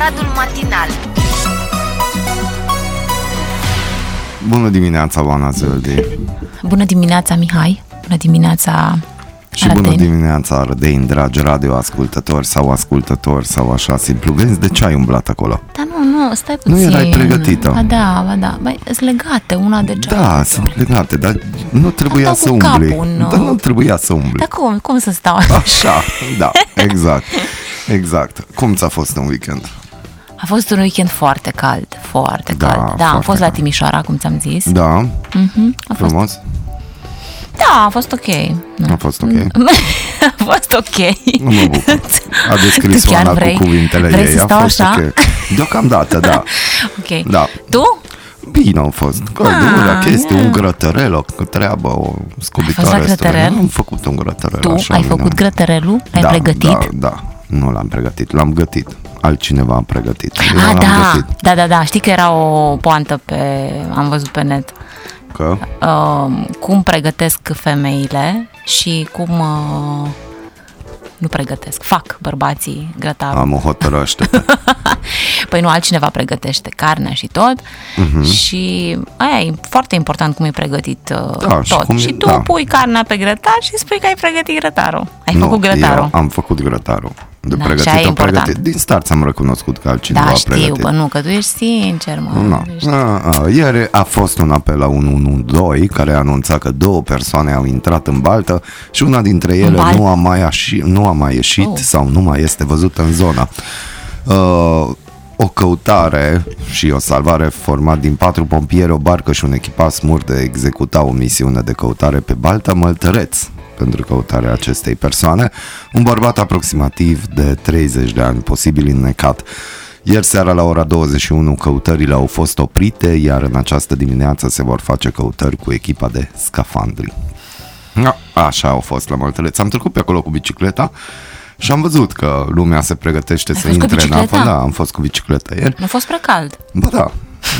Aradul Matinal Bună dimineața, Oana Zăldi. Bună dimineața, Mihai. Bună dimineața, Și bună dimineața, Ardein, dragi radioascultători sau ascultători sau așa simplu. Vezi de ce ai umblat acolo? Da, nu, nu, stai puțin. Nu erai pregătită. Ba da, ba da. Băi, sunt legate una de cealaltă. Da, sunt legate, dar nu trebuia Am să dat cu umbli. capul în, Dar nu trebuia să umbli. Dar cum, cum să stau? Așa, da, exact. Exact. Cum ți-a fost un weekend? A fost un weekend foarte cald, foarte Da, cald. Da, am foarte fost la cald. Timișoara, cum ți-am zis. Da, Mhm, a fost, frumos? da, a fost ok. Da. A fost ok? a fost ok. Nu mă bucur. A descris Tu chiar Oana vrei? cu cuvintele Vrei ei. să a stau fost așa? ok. Deocamdată, da. Ok. Da. Tu? Bine au fost. Căldură, chestii, un grătărel, o treabă, o scobitoare. Ai fost la grătărel? Am făcut un grătărel. Tu așa, ai bine. făcut grătărelul? L-ai da, pregătit? Da, da. Nu l-am pregătit, l-am gătit. Altcineva a pregătit. Eu Ah, l-am da, gătit. da, da, da. Știi că era o poantă pe, am văzut pe net, Că? uh, cum pregătesc femeile și cum uh, nu pregătesc, fac bărbații grătarul. Am o hotărăște. Păi nu, altcineva pregătește carnea și tot Mhm. și aia e foarte important cum e pregătit uh, Da, și tot. cum e- și tu da. pui carnea pe grătar și spui că ai pregătit grătarul. Ai nu, făcut grătarul. Eu am făcut grătarul. De Da, pregătit, și aia e am important. pregătit. Din start am recunoscut că altcineva Da, a știu, pregătit. bă, nu, că tu ești sincer, mă. Nu. Ești... A, a, ieri a fost un apel la 112 care a anunțat că două persoane au intrat în baltă și una dintre ele baltă? nu a mai, ași, nu a mai ieșit Oh. sau nu mai este văzută în zona. Uh, o căutare și o salvare format din patru pompieri, o barcă și un echipaj smurde executa o misiune de căutare pe Balta Măltăreț pentru căutarea acestei persoane, un bărbat aproximativ de 30 de ani, posibil înnecat. Ieri seara la ora 21 căutările au fost oprite, iar în această dimineață se vor face căutări cu echipa de scafandri. Da, Așa au fost la Măltăreț. Am trecut pe acolo cu bicicleta și am văzut că lumea se pregătește să fost cu intre în apă. bicicleta? Da, am fost cu bicicleta ieri. Nu a fost prea cald. Ba da,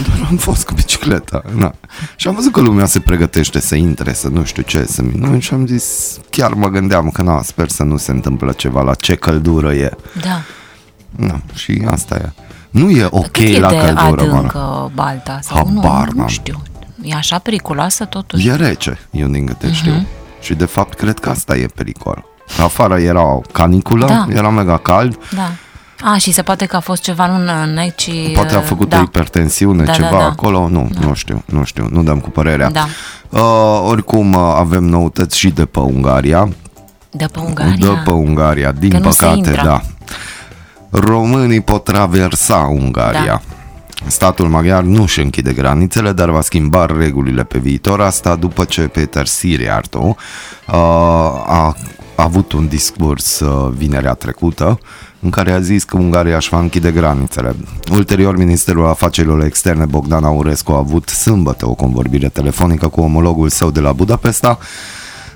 doar am fost cu bicicleta. Da. Și am văzut că lumea se pregătește să intre, să nu știu ce, să minuni și am zis, chiar mă gândeam că na, sper să nu se întâmplă ceva, la ce căldură e. Da. Da, și asta e. Nu e ok Cât e la de căldură, mă. adâncă balta? Sau nu, Habar nu n-am. știu. E așa periculoasă totuși? E rece, eu din câte Mhm. știu. Și de fapt cred că asta e pericol. Afară era o caniculă, Da. era mega cald, Da. A, și se poate că a fost ceva nu în neci... poate a făcut da. o hipertensiune, Da, ceva da, da. acolo, nu, nu știu, nu știu, nu dăm cu părerea. Da. Uh, oricum uh, avem noutăți și de pe Ungaria. De pe Ungaria? De pe Ungaria, din Că nu se păcate, intră. da. Românii pot traversa Ungaria. Da. Statul maghiar nu își închide granițele, dar va schimba regulile pe viitor, asta după ce Peter Siriarto uh, a, a avut un discurs uh, vinerea trecută în care a zis că Ungaria își va închide granițele. Ulterior, Ministerul Afacerilor Externe Bogdan Aurescu a avut sâmbătă o convorbire telefonică cu omologul său de la Budapesta,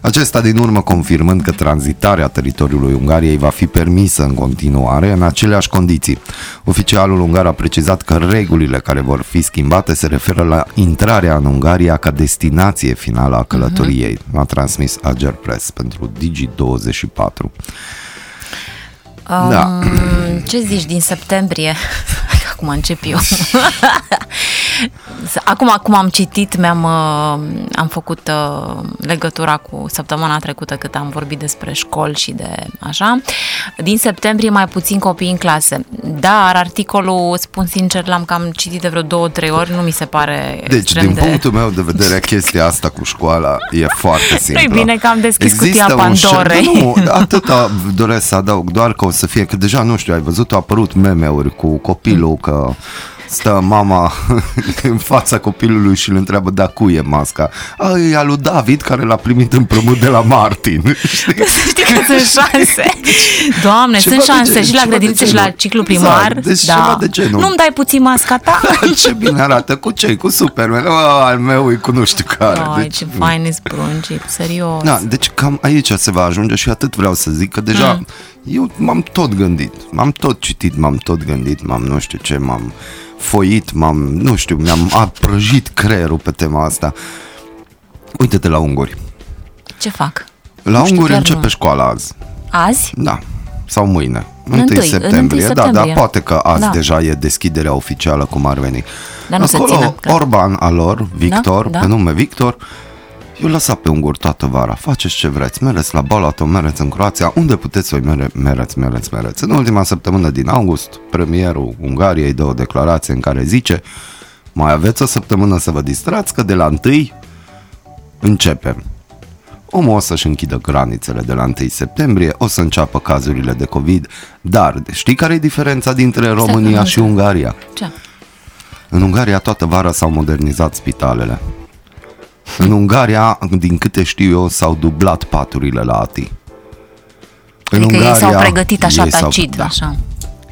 acesta din urmă confirmând că tranzitarea teritoriului Ungariei va fi permisă în continuare în aceleași condiții. Oficialul ungar a precizat că regulile care vor fi schimbate se referă la intrarea în Ungaria ca destinație finală a călătoriei, a transmis Ager Press pentru Digi24. Da. Um, ce zici din septembrie? Acum încep eu. Acum, acum am citit, mi-am uh, am făcut uh, legătura cu săptămâna trecută cât am vorbit despre școli și de așa. Din septembrie mai puțin copii în clase. Dar articolul, spun sincer, l-am cam citit de vreo două, trei ori, nu mi se pare Deci, extrem din de... punctul meu de vedere, chestia asta cu școala e foarte simplă. Nu-i bine că am deschis Există cutia un șer- Pandorei. Nu, atâta doresc să adaug, doar că o să fie, că deja nu știu, ai văzut, au apărut meme-uri cu copilul, că stă mama în fața copilului și îl întreabă, da, cui e masca? A, e a lui David, care l-a primit împrumut de la Martin. Știi? Știi că sunt șanse. Doamne, Ceva sunt de șanse gen- și la ceva de grădiniță și genul. la ciclu Exact, primar. deci da. ceva de genul. Nu-mi dai puțin masca ta? Ce bine arată, cu ce? Cu Superman, o, al meu e cu nu știu care. Ai, Deci, ce faine sprunci, serios. Da, deci cam aici se va ajunge și atât vreau să zic că deja mm. Eu m-am tot gândit, m-am tot citit, m-am tot gândit, m-am nu știu ce, m-am foit, m-am, nu știu, mi-am aprăjit creierul pe tema asta. Uite-te la unguri. Ce fac? La Nu știu, unguri chiar începe nu. școala azi. Azi? Da. Sau mâine. 1 întâi, septembrie, în întâi da, septembrie. da, poate că azi Da. deja e deschiderea oficială cum ar veni. Dar nu se Acolo, ține, cred. Orban al lor, Victor, Da, da. pe nume Victor, eu lăsat pe ungur toată vara, faceți ce vreți, mereți la Balaton, mereți în Croația, unde puteți voi mere, mereți, mereți, mereți. În ultima săptămână din august, premierul Ungariei dă o declarație în care zice mai aveți o săptămână să vă distrați, că de la 1 începem. Omul o să-și închidă granițele de la 1 septembrie, o să înceapă cazurile de COVID, dar știi care e diferența dintre România și Ungaria? Ce? În Ungaria toată vara s-au modernizat spitalele. În Ungaria, din câte știu eu, s-au dublat paturile la ATI. În Adică ei s-au pregătit așa ei s-au- tacit, da. așa.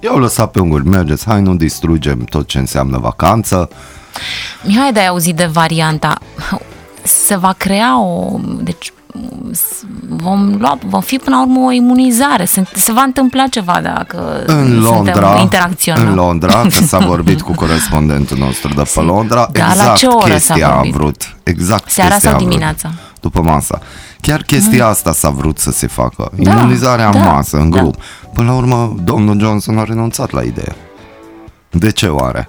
Eu lăsat pe unguri, mergeți, hai nu distrugem tot ce înseamnă vacanță. Mihai, de-ai auzit de varianta. Se va crea o... Deci s- vom, lua, vom fi până la urmă o imunizare. Se, se va întâmpla ceva dacă În Londra, suntem interacționăm. în Londra, că s-a vorbit cu corespondentul nostru de pe Londra, Da, la exact ce oră s-a chestia a vorbit? vrut. Exact Seara chestia sau a vrut. dimineața? După masa. Chiar chestia asta s-a vrut să se facă. Da, Imunizarea în da, masă, în da. grup. Până la urmă, domnul Johnson a renunțat la idee. De ce oare?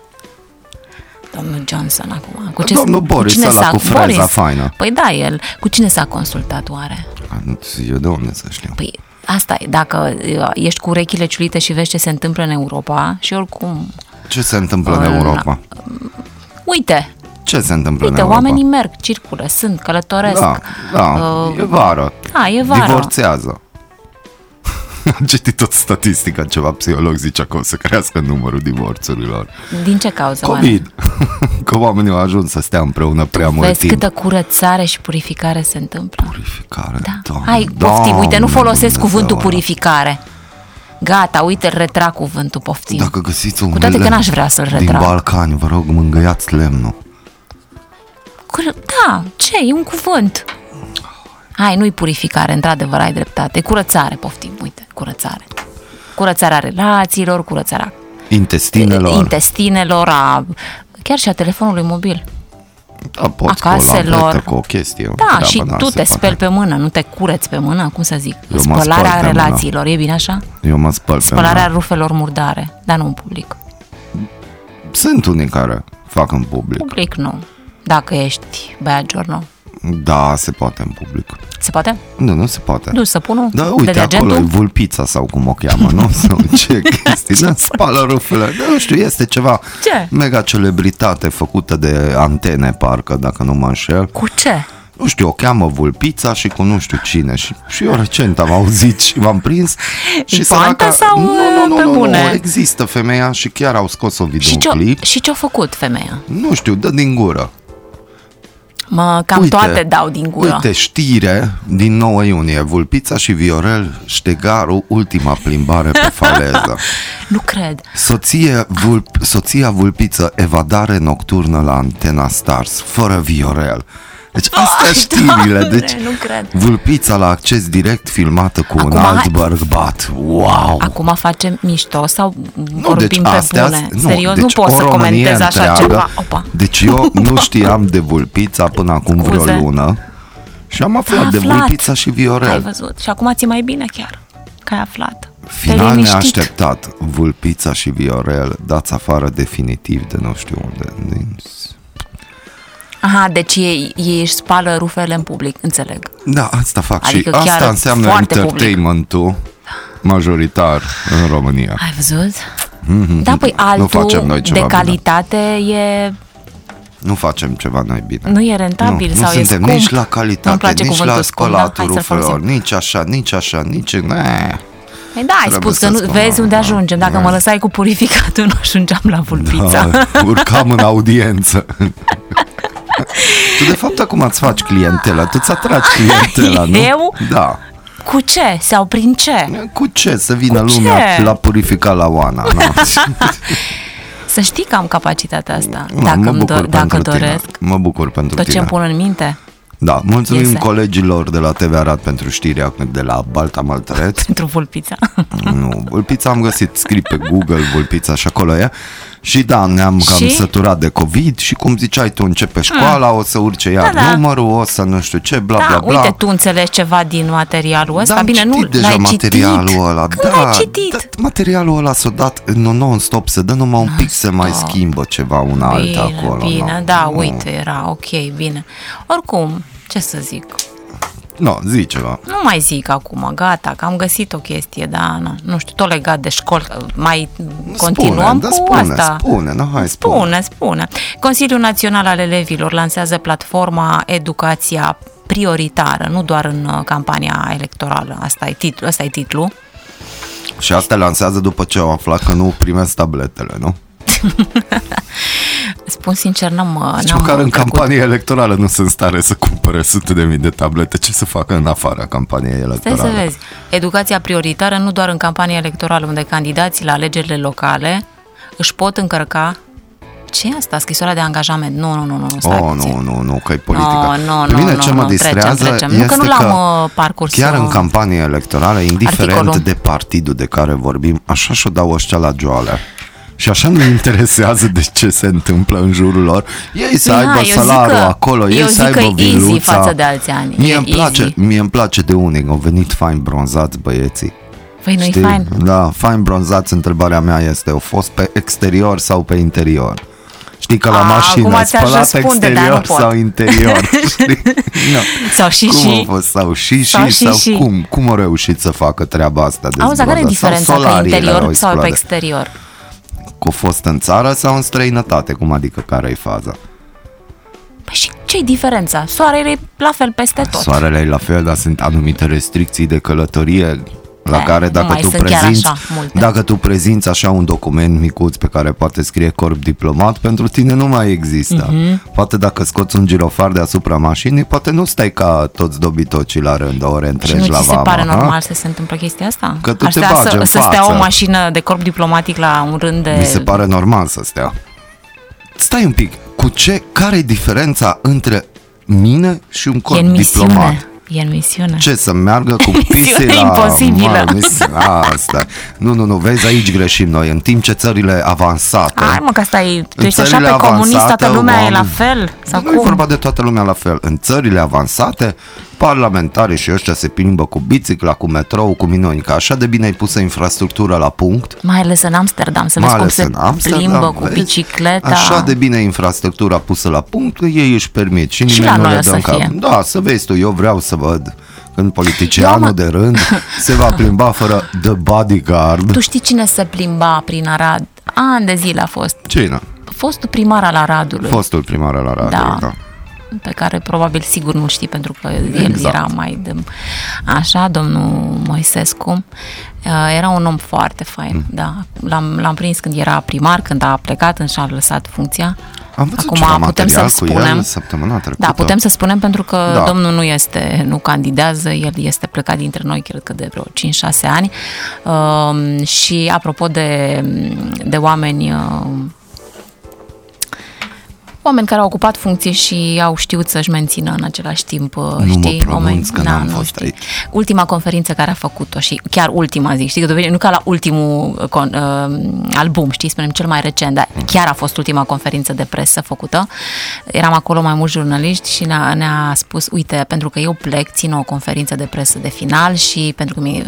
Domnul Johnson acum. Cu Domnul Boris cine ăla s-a, cu freza Boris? faină. Păi da, el. Cu cine s-a consultat oare? Eu de unde să știu? Păi asta e, dacă uh, ești cu urechile ciulite și vezi ce se întâmplă în Europa și oricum, Ce se întâmplă în Ăla. Europa? uite, Ce se întâmplă uite, în Europa? oamenii merg, circulă, sunt, călătoresc. Da, da, Uh, e vară. Da, e vară. Divorțează. Am citit tot statistica, ceva psiholog zicea că o să crească numărul divorțurilor. Din ce cauză? oare? COVID. că oamenii au ajuns să stea împreună prea mult Vezi timp. câtă curățare și purificare se întâmplă. Purificare, Da. Doamne, Hai, poftim, uite, nu Doamne folosesc Dumnezeu cuvântul ăla. purificare. Gata, uite, retrag cuvântul, poftim. Dacă găsiți un Cu toate că lemn n-aș vrea să-l Din retrag. Balcani, vă rog, mângâiați lemnul. Cur- Da, ce? E un cuvânt. Hai, nu-i purificare, într-adevăr, ai dreptate. E curățare, poftim, uite, curățare. Curățarea relațiilor, curățarea Intestinelor. intestinelor, a, chiar și a telefonului mobil. da, poți acaselor. Cu, o cu o chestie. o Da, treabă, și da, tu se te poate. speli pe mână, nu te cureți pe mână, cum să zic? Eu mă spăl Spălarea pe mână. relațiilor, e bine așa? Eu mă spăl pe Spălarea mână. rufelor murdare, dar nu în public. Sunt unii care fac în public. Public nu. Dacă ești băiat giorno. Da, se poate în public. Se poate? Nu, nu se poate. Du săpunul? Da, uite, detergentul? acolo e vulpița sau cum o cheamă, nu? Sau ce chestii, da, spală rufele. Da, nu știu, este ceva Ce? mega celebritate făcută de antene, parcă, dacă nu mă înșel. Cu ce? Nu știu, o cheamă vulpița și cu nu știu cine. Și, și eu recent am auzit și m-am prins. Și fantă sau, nu, nu, nu, pe nu, bune? nu, există femeia și chiar au scos o Și ce, videoclip. și ce-a făcut femeia? Nu știu, dă din gură. Mă, cam Uite, toate dau din gură. Uite, știre din 9 iunie. Vulpița și Viorel Ștegaru, ultima plimbare pe faleză. Nu cred. Soție, vulp, soția vulpiță, evadare nocturnă la Antena Stars, fără Viorel. Deci astea Ai, știrile. Doamne, Deci nu cred. vulpița la acces direct filmată cu un Acum, alt hai- bărbat. Wow! Acum facem mișto sau Nu, vorbim deci pe astea, bune? nu, Serios, deci nu pot o să Românie comentez așa întreagă. ceva. Opa. Deci eu nu știam de vulpița până acum vreo Scuze. lună și am aflat, Ai de aflat. vulpița și Ai Viorel. văzut. Și acum ți mai bine chiar că ai aflat. Te-ai Final liniștit. neașteptat. Vulpița și Viorel dați afară definitiv de nu știu unde. Din... Aha, deci ei, ei își spală rufele în public, înțeleg. Da, asta fac Adică și chiar asta înseamnă foarte entertainmentul majoritar în România. Ai văzut? Da, păi altul facem noi ceva de bine. calitate e, Nu facem ceva noi bine. nu e rentabil nu, sau nu e suntem scump. nici la Nu-mi calitate, place nici la cuvântul scump, da? spălatul Hai să-l rufelor, folosim. nici așa, nici așa, nici... Ne. Păi da, ai Trebuie spus că să nu, spălăm, vezi unde da. ajungem. Dacă Da. mă lăsai cu purificatul, nu ajungeam la vulpița. Da, urcam în audiență. tu de fapt acum îți faci clientela, tu îți atragi clientela, nu? Eu? Da. Cu ce? Sau prin ce? Cu ce? Să vină Cu lumea ce? la purificat la Oana. Nu? Să știi că am capacitatea asta. Nu, dacă mă îmi bucur do- dacă pentru tine. doresc. Mă bucur pentru Tot ce tine. îmi pun în minte. Da, mulțumim Iese. colegilor de la TV Arad pentru știrea de la Balta Maltăreț. Pentru vulpița. nu, Vulpița am găsit, scrii pe Google Vulpița și acolo e. Și da, ne-am cam Și? săturat de COVID și cum ziceai tu, începe școala, o să urce iar Da, da. numărul, o să nu știu ce, bla da, bla bla. uite, tu înțelegi ceva din materialul ăsta. Da, am Bine, citit nu deja l-ai materialul citit. ăla. Când da, l-ai citit? Da, materialul ăla s-a dat nu, non-stop, se dă numai un pic, se mai Non-stop. schimbă ceva un alt bine, acolo. bine, nu, da, nu. uite, era ok, bine. Oricum, ce să zic, Nu, zi ceva. nu mai zic acum, gata, că am găsit o chestie, da, na, nu știu, tot legat de școli, mai continuăm spune, da, cu spune, asta. spune, nu, hai, spune. Spune, spune. Consiliul Național al Elevilor lansează platforma Educația Prioritară, nu doar în uh, campania electorală. Asta e, titlu, asta e titlul. Și asta lansează după ce au aflat că nu primesc tabletele, nu? Spun sincer, n-am, uh, Nici n-am măcar în trecut. campanie electorală nu sunt în stare să cumpere sute de mii de tablete. Ce să facă în afara campaniei Stai electorale? să vezi. Educația prioritară nu doar în campania electorală, unde candidații la alegerile locale își pot încărca ce e asta? Scrisoarea de angajament? Nu, nu, nu, nu, stai Oh, puțin. nu, nu, nu, că e politică. Nu, nu, Pe mine nu, ce nu, mă nu, trecem, distrează trecem. Nu este că nu l-am, uh, parcurs, chiar în uh, campanie electorală, indiferent articolul. de partidul de care vorbim, așa și-o dau ăștia la joale. Și așa nu interesează de ce se întâmplă în jurul lor. Ei să Da, aibă eu zic salariul că- acolo, ei eu să zic că aibă e easy viluța. față de alți ani. Mie E îmi place, easy. mie îmi place de unii, au venit fain bronzați băieții. Păi nu-i Știi? fain? Da, fain bronzați, întrebarea mea este, au fost pe exterior sau pe interior? Știi că la A, mașină, acum ți-aș spălat răspunde, dar exterior nu pot. sau interior, știi? No. Sau și cum și. a fost? Sau și Sau și, și sau și. cum? Cum au reușit să facă treaba asta de Auzi, dar care e zbrodă? Sau diferența pe solariile interior au sau pe explodat? exterior? Că a fost în țară sau în străinătate? Cum adică care e faza? Păi și ce-i diferența? Soarele e la fel peste tot. Soarele e la fel, dar sunt anumite restricții de călătorie la Da, care nu dacă mai tu sunt chiar prezinți, așa multe. dacă tu prezinți așa un document micuț pe care poate scrie corp diplomat, pentru tine nu mai există. Mhm. Poate dacă scoți un girofar deasupra mașinii, poate nu stai ca toți dobitocii la rând, ore Și întregi nu la ți se vama. pare ha? normal să se întâmple chestia asta? Că tu Ar te stea bagi să, în să stea față. o mașină de corp diplomatic la un rând de... Mi se pare normal să stea. Stai un pic, cu ce, care e diferența între mine și un E corp în diplomat? Misiune. E în misiune. Ce, să meargă cu Misiune pisi la... imposibilă. Mă, misiune, asta. Nu, nu, nu, vezi, aici greșim noi. În timp ce țările avansate... Hai mă că asta e, tu în ești așa țările pe comunist, avansate, toată lumea e la oameni- fel? Sau nu e cum? vorba de toată lumea la fel. În țările avansate, parlamentarii și ăștia se plimbă cu bicicla, cu metrou, cu minuni, că așa de bine ai pusă infrastructura la punct, Mai ales în Amsterdam, să mai vezi cum ales se în Amsterdam, plimbă cu vezi? bicicleta. Așa de bine infrastructura pusă la punct, că ei își permit și Și nimeni la nu noi le o dă să în cap. fie. Da, să vezi tu, eu vreau să văd când politicianul Eu, mă- de rând se va plimba fără the bodyguard. Tu știi cine se plimba prin Arad? Ani de zile a fost. Cine? Fostul primar al Aradului. Fostul primar la radio, Da. da. Pe care probabil sigur nu știi pentru că el Exact. era mai de... Așa, domnul Moisescu. Uh, Era un om foarte fain, Mm. da. L-am, l-am prins când era primar, când a plecat, și a lăsat funcția. Am văzut Acum ceva putem material să-l cu spunem. el săptămâna trecută. Da, putem să spunem pentru că Da. da. domnul nu este, nu candidează, el este plecat dintre noi, cred că de vreo 5-6 ani. Uh, și apropo de, de oameni uh, oameni care au ocupat funcții și au știut să-și mențină în același timp, uh, Nu mă știi, pronunț, oameni, că n-am fost aici. Ultima conferință care a făcut-o și chiar ultima zic, știi, că nu ca la ultimul uh, con, uh, album, știi, spunem cel mai recent, dar chiar a fost ultima conferință de presă făcută. Eram acolo mai mulți jurnaliști și ne-a, ne-a spus, uite, pentru că eu plec, țin o conferință de presă de final și pentru că mi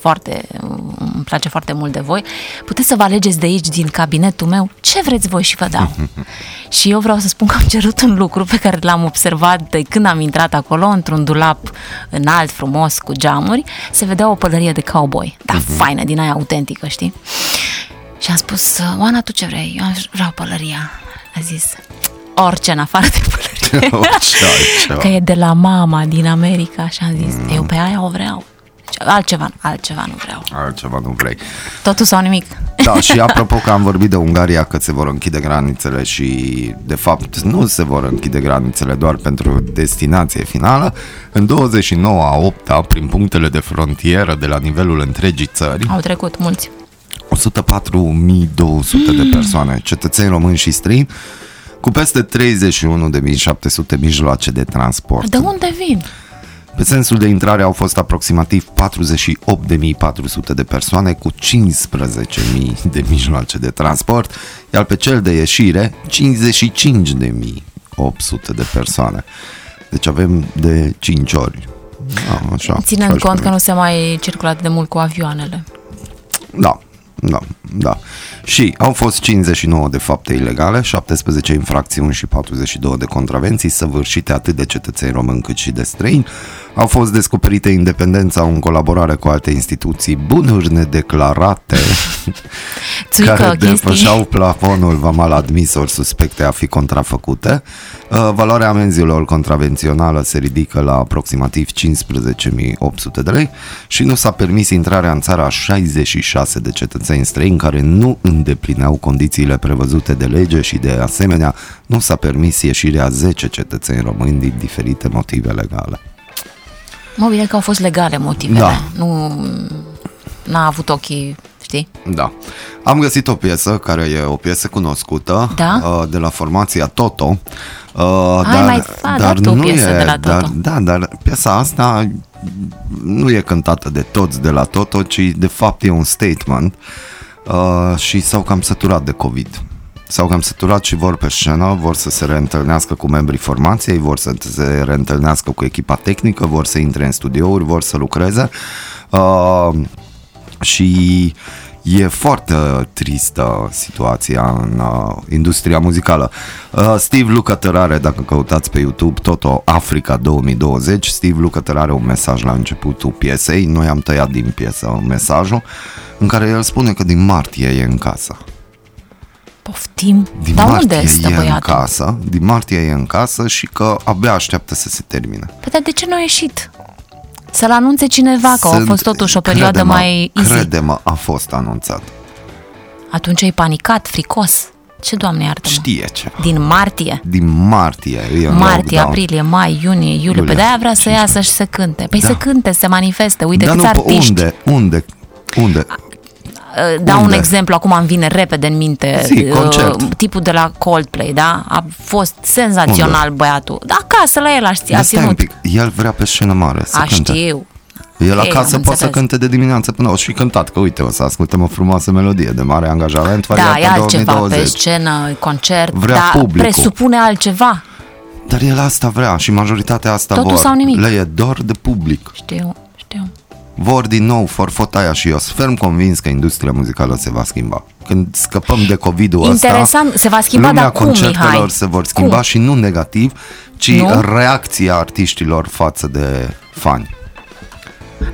foarte, îmi place foarte mult de voi, puteți să vă alegeți de aici, din cabinetul meu, ce vreți voi și vă dau. și eu vreau să spun că am cerut un lucru pe care l-am observat de când am intrat acolo, într-un dulap înalt, frumos, cu geamuri, se vedea o pălărie de cowboy, dar Mhm. faină, din aia autentică, știi? Și am spus, Oana, tu ce vrei? Eu aș- vreau pălăria. A zis, orice în afară de pălărie. Orice altceva. că e de la mama din America și am zis, mm. eu pe aia o vreau. Deci, Altceva, altceva nu vreau. Altceva nu vrei. Totul sau nimic. Da, și apropo că am vorbit de Ungaria că se vor închide granițele și de fapt nu se vor închide granițele doar pentru destinație finală, în 29 a 8 prin punctele de frontieră de la nivelul întregii țări, Au trecut mulți. 104.200 de persoane, cetățeni români și străini, cu peste 31.700 mijloace de transport. De unde vin? Pe sensul de intrare au fost aproximativ 48.400 de persoane cu 15.000 de mijloace de transport, iar pe cel de ieșire 55.800 de persoane. Deci avem de 5 ori. Da, așa, Ținând cont că nu se mai circulă atât de mult cu avioanele. Da, da, da. Și au fost 59 de fapte ilegale, 17 infracțiuni și 42 de contravenții săvârșite atât de cetățeni români cât și de străini. Au fost descoperite independența în colaborare cu alte instituții, bunuri nedeclarate, Țuică care chestii. depășeau plafonul vamal admisori suspecte a fi contrafăcute. Uh, Valoarea amenzilor contravențională se ridică la aproximativ 15.800 de lei și nu s-a permis intrarea în țară a 66 de cetățeni străini care nu îndeplineau condițiile prevăzute de lege și de asemenea nu s-a permis ieșirea 10 cetățeni români din diferite motive legale. Mă bine că au fost legale motivele. Da. Nu n-a avut ochii, știi? Da. Am găsit o piesă care e o piesă cunoscută Da? uh, de la formația Toto. Uh, Hai, mai fa- da tu o piesă de la Toto. Dar, da, dar piesa asta nu e cântată de toți de la Toto, ci de fapt e un statement uh, și s-au cam săturat de COVID. S-au cam săturat și vor pe scenă, vor să se reîntâlnească cu membrii formației, vor să se reîntâlnească cu echipa tehnică, vor să intre în studiouri, vor să lucreze. Uh, și e foarte tristă situația în uh, industria muzicală. Uh, Steve Lukather are, dacă căutați pe YouTube, Toto Africa 2020, Steve Lukather are un mesaj la începutul piesei, noi am tăiat din piesă mesajul, în care el spune că din martie e în casă. Poftim. Din Dar martie unde stă e în băiatul? casă, din martie e în casă și că abia așteaptă să se termine. Păi dar de ce nu a ieșit? Să-l anunțe cineva că a Sunt- fost totuși o perioadă crede-mă, mai easy. Crede-mă, a fost anunțat. Atunci ai panicat, fricos. Ce, Doamne, iartă-mă? Știe ceva. Din martie. Din martie e în Martie, lockdown. aprilie, mai, iunie, iulie. Iulie. Pe de-aia vrea să iasă și să cânte. Păi Da. să cânte, să se manifeste. Uite Dar câți nu, pe artiști. unde? Unde? Unde? Uh, Dau un Unde? exemplu, acum îmi vine repede în minte. Zi, Uh, concert. Tipul de la Coldplay, da? A fost senzațional băiatul. Da, acasă la el a, ști, a Dar stai un ținut. pic, el vrea pe scenă mare să A cânte. știu. El Ei, acasă am poate să înțeles. cânte de dimineață până o și cântat, că uite, o să ascultăm o frumoasă melodie de mare angajament, Da, varianta e altceva 2020. pe scenă, concert, Vrea dar publicul. presupune altceva. Dar el asta vrea și majoritatea asta Totul vor. sau nimic. Le e dor de public. Știu, știu. Vor din nou forfotaia și eu sunt ferm convins că industria muzicală se va schimba. Când scăpăm de COVID-ul Interesant, ăsta, se va schimba, lumea dar cum, concertelor Mihai? se vor schimba Cum? și nu negativ, ci Nu? reacția artiștilor față de fani.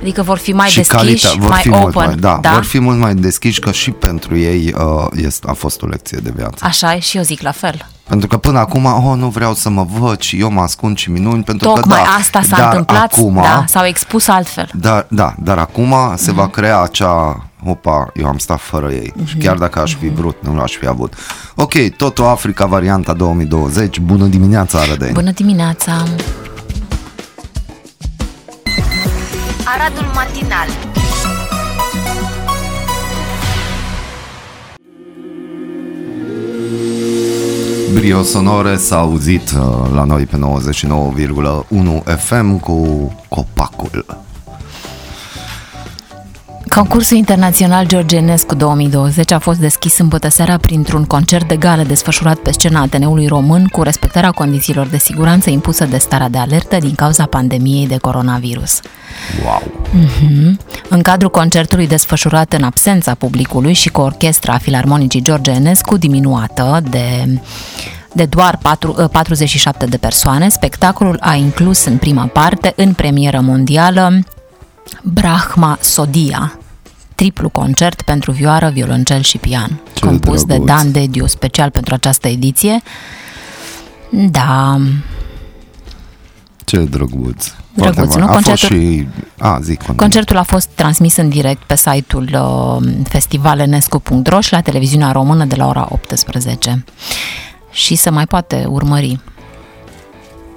Adică vor fi mai și deschiși, calita- vor mai fi open. mult mai, da, da? vor fi mult mai deschiși că și pentru ei uh, este, a fost o lecție de viață. Așa e și eu zic la fel. Pentru că până acum, oh, nu vreau să mă văd și eu mă ascund și minuni, pentru Tocmai că da, asta s-a dar întâmplat, acum, da, s-au expus altfel. da, da, dar acum se Mhm. va crea acea Opa, eu am stat fără ei Mhm. Și chiar dacă aș fi vrut, nu l-aș fi avut Ok, Toto Africa varianta 2020 Bună dimineața, Arădeni Bună dimineața! Aradul matinal. Brio sonore s-a auzit uh, la noi pe 99,1 FM cu Copacul Concursul internațional George Enescu 2020 a fost deschis sâmbătă seara printr-un concert de gală desfășurat pe scena Ateneului Român cu respectarea condițiilor de siguranță impusă de starea de alertă din cauza pandemiei de coronavirus. Wow. În cadrul concertului desfășurat în absența publicului și cu orchestra Filarmonicii George Enescu diminuată de de doar 4, 47 de persoane, spectacolul a inclus în prima parte, în premieră mondială, Brahma Sodia, triplu concert pentru vioară, violoncel și pian, Ce compus de drăguț. Dan Dediu, special pentru această ediție. Da, Ce drăguț Drăguț, Foarte nu? fain. A fost Concertul- și... A, zic, continuă. Concertul a fost transmis în direct pe site-ul uh, festivalenescu.ro și la televiziunea română de la ora 18. Și se mai poate urmări.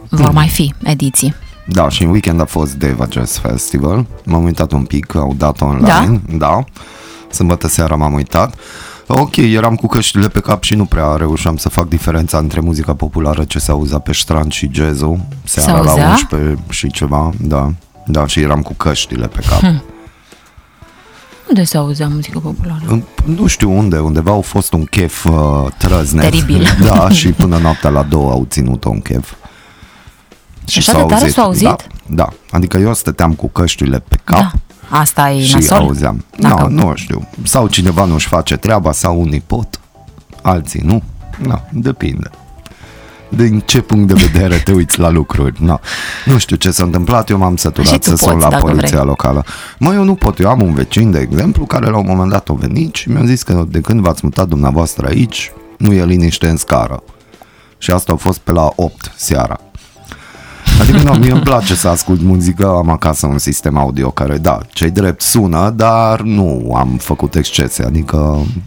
Vor mai fi ediții. Da, și în weekend a fost Deva Jazz Festival. M-am uitat un pic, au dat online. Da. da. Sâmbătă seara m-am uitat. Ok, eram cu căștile pe cap și nu prea reușeam să fac diferența între muzica populară ce se auzea pe strand și jazzul. Seara la auzea? 11 și ceva, da. Da, și eram cu căștile pe cap. Hm. Unde se auzea muzică populară? În- Nu știu unde, undeva au fost un chef uh, trăznet. Teribil. Da, și până noaptea la două au ținut un chef. Așa s-a de tare s-a auzit? Da, da, adică eu stăteam cu căștile pe cap Da. Asta e și nasol? auzeam. Dacă- Nu, nu știu. Sau cineva nu-și face treaba, sau unii pot, alții nu. Da, depinde. Din ce punct de vedere te uiți la lucruri. No. Nu știu ce s-a întâmplat, eu m-am Și săturat tu să sun poți, la dacă poliția vrei. locală. Mă, eu nu pot, eu am un vecin, de exemplu, care la un moment dat a venit și mi-a zis că de când v-ați mutat dumneavoastră aici, nu e liniște în scară. Și asta a fost pe la 8 seara. Adică nu, mie îmi place să ascult muzică, am acasă un sistem audio care, da, cei drept sună, dar nu am făcut excese, adică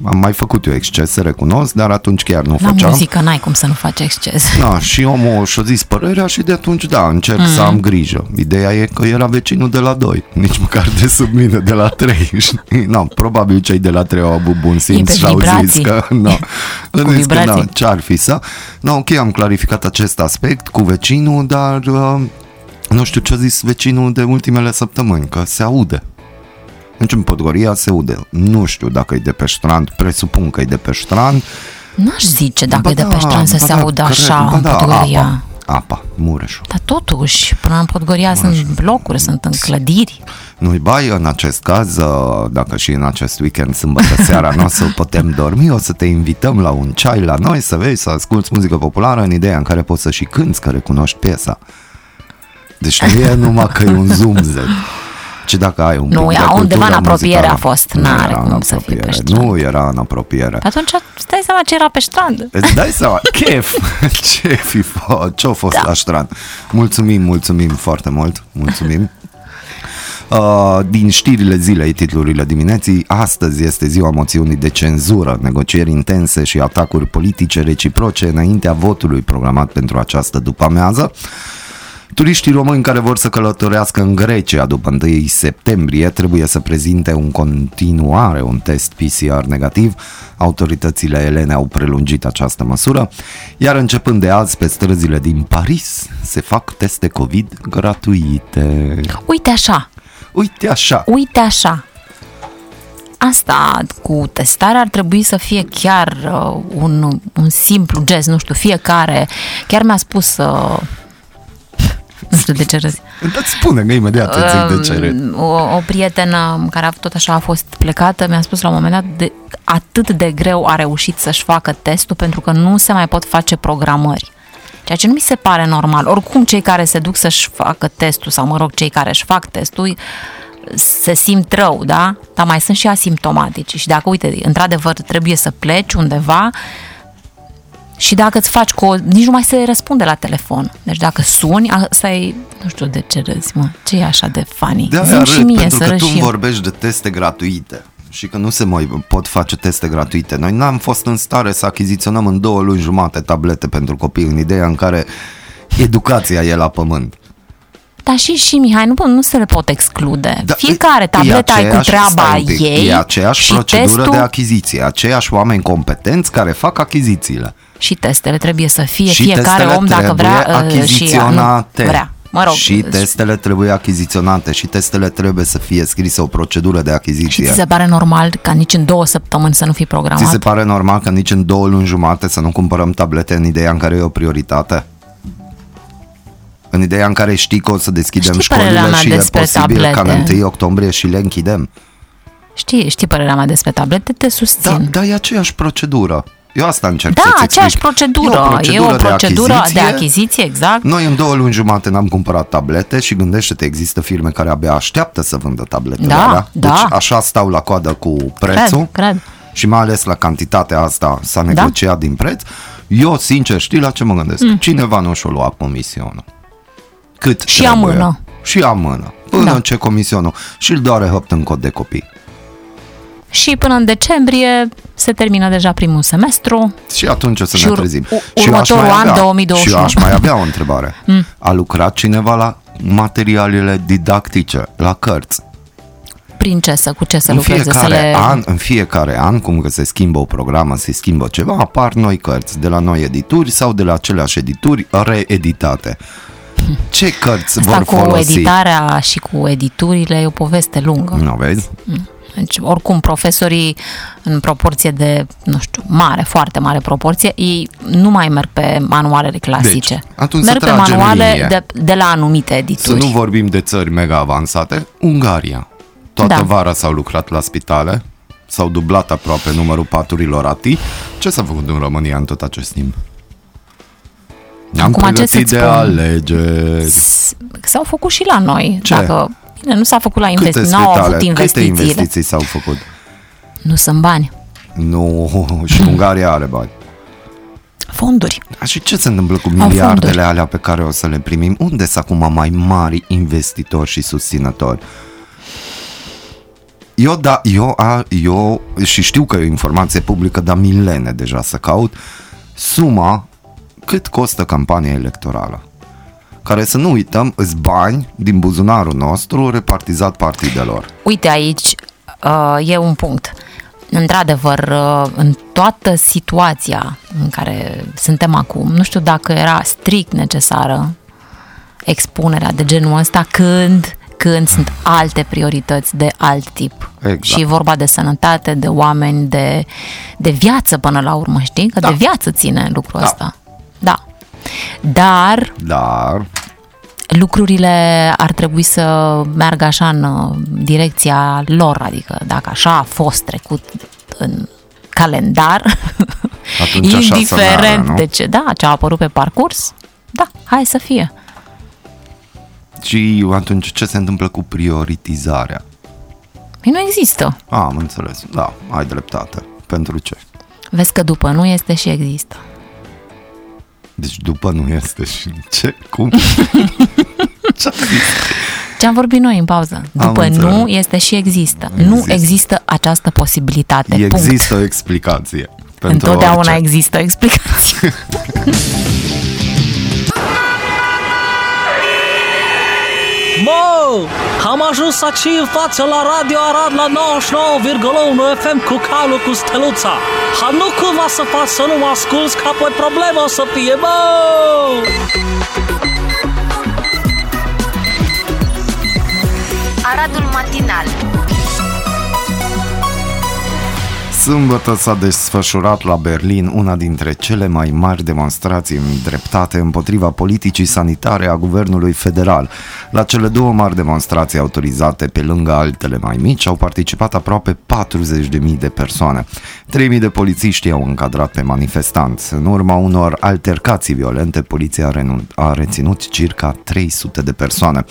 am mai făcut eu excese, recunosc, dar atunci chiar nu La făceam. muzică n-ai cum să nu faci exces. Da, și omul și-a zis părerea și de atunci, da, încerc mm. să am grijă. Ideea e că era vecinul de la 2, nici măcar de sub mine, de la 3. no, probabil cei de la 3 au avut bun simț pe și au zis vibrații. că, no, au Cu zis că, vibrații. na, ce-ar fi să... No, ok, am clarificat acest aspect cu vecinul, dar uh, nu știu ce a zis vecinul de ultimele săptămâni, că se aude. Deci în Podgoria se aude. Nu știu dacă e de pe strand, presupun că e de pe strand, N-aș zice dacă Ba e de pe da, strand să ba se da, audă cred, așa ba în da, Podgoria. Apa, apa Mureșul. Dar totuși, până în Podgoria sunt blocuri, sunt în clădiri. Nu-i bai, în acest caz, uh, dacă și în acest weekend, sâmbătă seara, nu o să putem dormi, o să te invităm la un ceai la noi, să vezi, să asculti muzică populară, în ideea în care poți să și cânti, că recunoști piesa. Deci nu e numai că e un zumzet. ci dacă ai un Nu, pic de ea undeva cultură în apropiere muzicală. a fost, Nu n-are era cum în să fie pe apropiere, strand. Nu era în apropiere. Atunci stai seama ce era pe strand. Îți dai seama, chef, ce fi fost, ce-a fost Da. la strand. Mulțumim, mulțumim foarte mult, mulțumim. Uh, din știrile zilei, titlurile dimineții, astăzi este ziua moțiunii de cenzură, negocieri intense și atacuri politice reciproce înaintea votului programat pentru această după-amiază. Turiștii români care vor să călătorească în Grecia după 1 septembrie trebuie să prezinte un continuare un test PCR negativ. Autoritățile elene au prelungit această măsură, iar începând de azi pe străzile din Paris se fac teste COVID gratuite. Uite așa, Uite așa, uite așa. Asta cu testarea ar trebui să fie chiar uh, un, un simplu gest, nu știu, fiecare. Chiar mi-a spus, uh, nu știu de ce râzi, îți spune că imediat îți zic de ce râd. Um, o, o prietenă care a tot așa a fost plecată mi-a spus la un moment dat de, atât de greu a reușit să-și facă testul pentru că nu se mai pot face programări. Ceea ce nu mi se pare normal. Oricum cei care se duc să-și facă testul sau mă rog cei care își fac testul se simt rău, da? Dar mai sunt și asimptomatici și dacă, uite, într-adevăr trebuie să pleci undeva și dacă îți faci cu o... nici nu mai se răspunde la telefon. Deci dacă suni, asta e... Nu știu de ce râzi, mă. Ce e așa de funny? De Zi-mi aia și râd, mie pentru să că râd tu și îmi eu. vorbești de teste gratuite și că nu se mai pot face teste gratuite. Noi n-am fost în stare să achiziționăm în două luni jumate tablete pentru copii, în ideea în care educația e la pământ. Dar și, și Mihai, nu, nu se le pot exclude. Da, Fiecare e- tabletă e ai cu aceeași- treaba stai un pic, ei E aceeași și procedură testul, de achiziție, aceiași oameni competenți care fac achizițiile. Și testele trebuie să fie și fiecare testele om dacă vrea trebuie uh, și ea, achiziționate. nu vrea. Mă rog, și testele trebuie achiziționate și testele trebuie să fie scrise o procedură de și achiziție. ți se pare normal ca nici în două săptămâni să nu fii programat? Ți se pare normal că nici în două luni jumate să nu cumpărăm tablete în ideea în care e o prioritate? În ideea în care știi că o să deschidem Știi părerea școlile mea și e despre posibil ca tablete? în 1 octombrie și le închidem. Știi, știi părerea mea despre tablete? Te Da, susțin. dar e aceeași procedură. Eu asta încerc Da, să-ți aceeași explic. procedură. E o procedură de achiziție. achiziție, exact. Noi în două luni jumate n-am cumpărat tablete și gândește-te, există firme care abia așteaptă să vândă tabletele Da, alea. da. Deci așa stau la coadă cu prețul. Cred, cred. Și mai ales la cantitatea asta s-a negociat din preț. Eu, sincer, știi la ce mă gândesc? Mm. Cineva nu și-o lua comisionul. Cât Și trebuie. amână. Și amână. Până Da. ce comisionul. Și îl doare hăpt în cod de copii. Și până în decembrie se termină deja primul semestru. Și atunci o să Și ne ur- trezim. u- și eu aș următorul mai an, avea, 2021. Și eu aș mai avea o întrebare. A lucrat cineva la materialele didactice, la cărți? prin ce să, cu ce să în lucreze? fiecare, să le... an, în fiecare an, cum că se schimbă o programă, se schimbă ceva, apar noi cărți de la noi edituri sau de la aceleași edituri reeditate. Ce cărți Asta vor cu folosi? editarea și cu editurile e o poveste lungă. Nu vezi? Deci, oricum, profesorii, în proporție de, nu știu, mare, foarte mare proporție, ei nu mai merg pe manualele clasice. Deci, atunci să merg pe tragem manuale linie. de, de la anumite Să edituri. nu vorbim de țări mega avansate. Ungaria. Toată Da. vara s-au lucrat la spitale, s-au dublat aproape numărul paturilor ATI. Ce s-a făcut în România în tot acest timp? Ne-am Acum, ce pregătit să-ți de spun? alegeri. S- S-au făcut și la noi. Ce? Dacă, bine, nu s-a făcut la Câte investiții, n-au spitale, avut câte investițiile. investiții s-au făcut? Nu sunt bani. Nu, și Ungaria are bani. Fonduri. Și ce se întâmplă cu fonduri. miliardele alea pe care o să le primim? Unde sunt acum mai mari investitori și susținători? Eu, da, eu, a, eu, și știu că e o informație publică, dar milene deja să caut, suma cât costă campania electorală. Care să nu uităm, îți bani din buzunarul nostru repartizat partidelor. Uite aici, uh, e un punct. Într-adevăr, uh, în toată situația în care suntem acum, nu știu dacă era strict necesară expunerea de genul ăsta când când sunt alte priorități de alt tip. Exact. Și e vorba de sănătate, de oameni, de, de viață până la urmă, știi? Că Da. de viață ține lucrul Da. ăsta. Da. Dar Dar lucrurile ar trebui să meargă așa în uh, direcția lor, adică dacă așa a fost trecut în calendar, Atunci așa să indiferent meargă, nu? de ce, da, ce a apărut pe parcurs, da, hai să fie. și atunci ce se întâmplă cu prioritizarea? Păi nu există. A, am înțeles. Da, ai dreptate. Pentru ce? Vezi că după nu este și există. Deci după nu este și ce? Cum? Ce-a zis? Ce am vorbit noi în pauză. După înțeles. nu este și există. Nu Există. există această posibilitate. Există o explicație. Punct. Pentru Întotdeauna orice. există o explicație. Mă, am ajuns aici în față la Radio Arad la 99,1 FM cu calul cu steluța. Ha nu cumva să faci să nu mă asculți, că apoi problemă o să fie, mă! Aradul Matinal Sâmbătă s-a desfășurat la Berlin una dintre cele mai mari demonstrații îndreptate împotriva politicii sanitare a guvernului federal. La cele două mari demonstrații autorizate pe lângă altele mai mici au participat aproape 40.000 de persoane. 3.000 de polițiști au încadrat pe manifestanți. În urma unor altercații violente, poliția a, renun- a reținut circa 300 de persoane.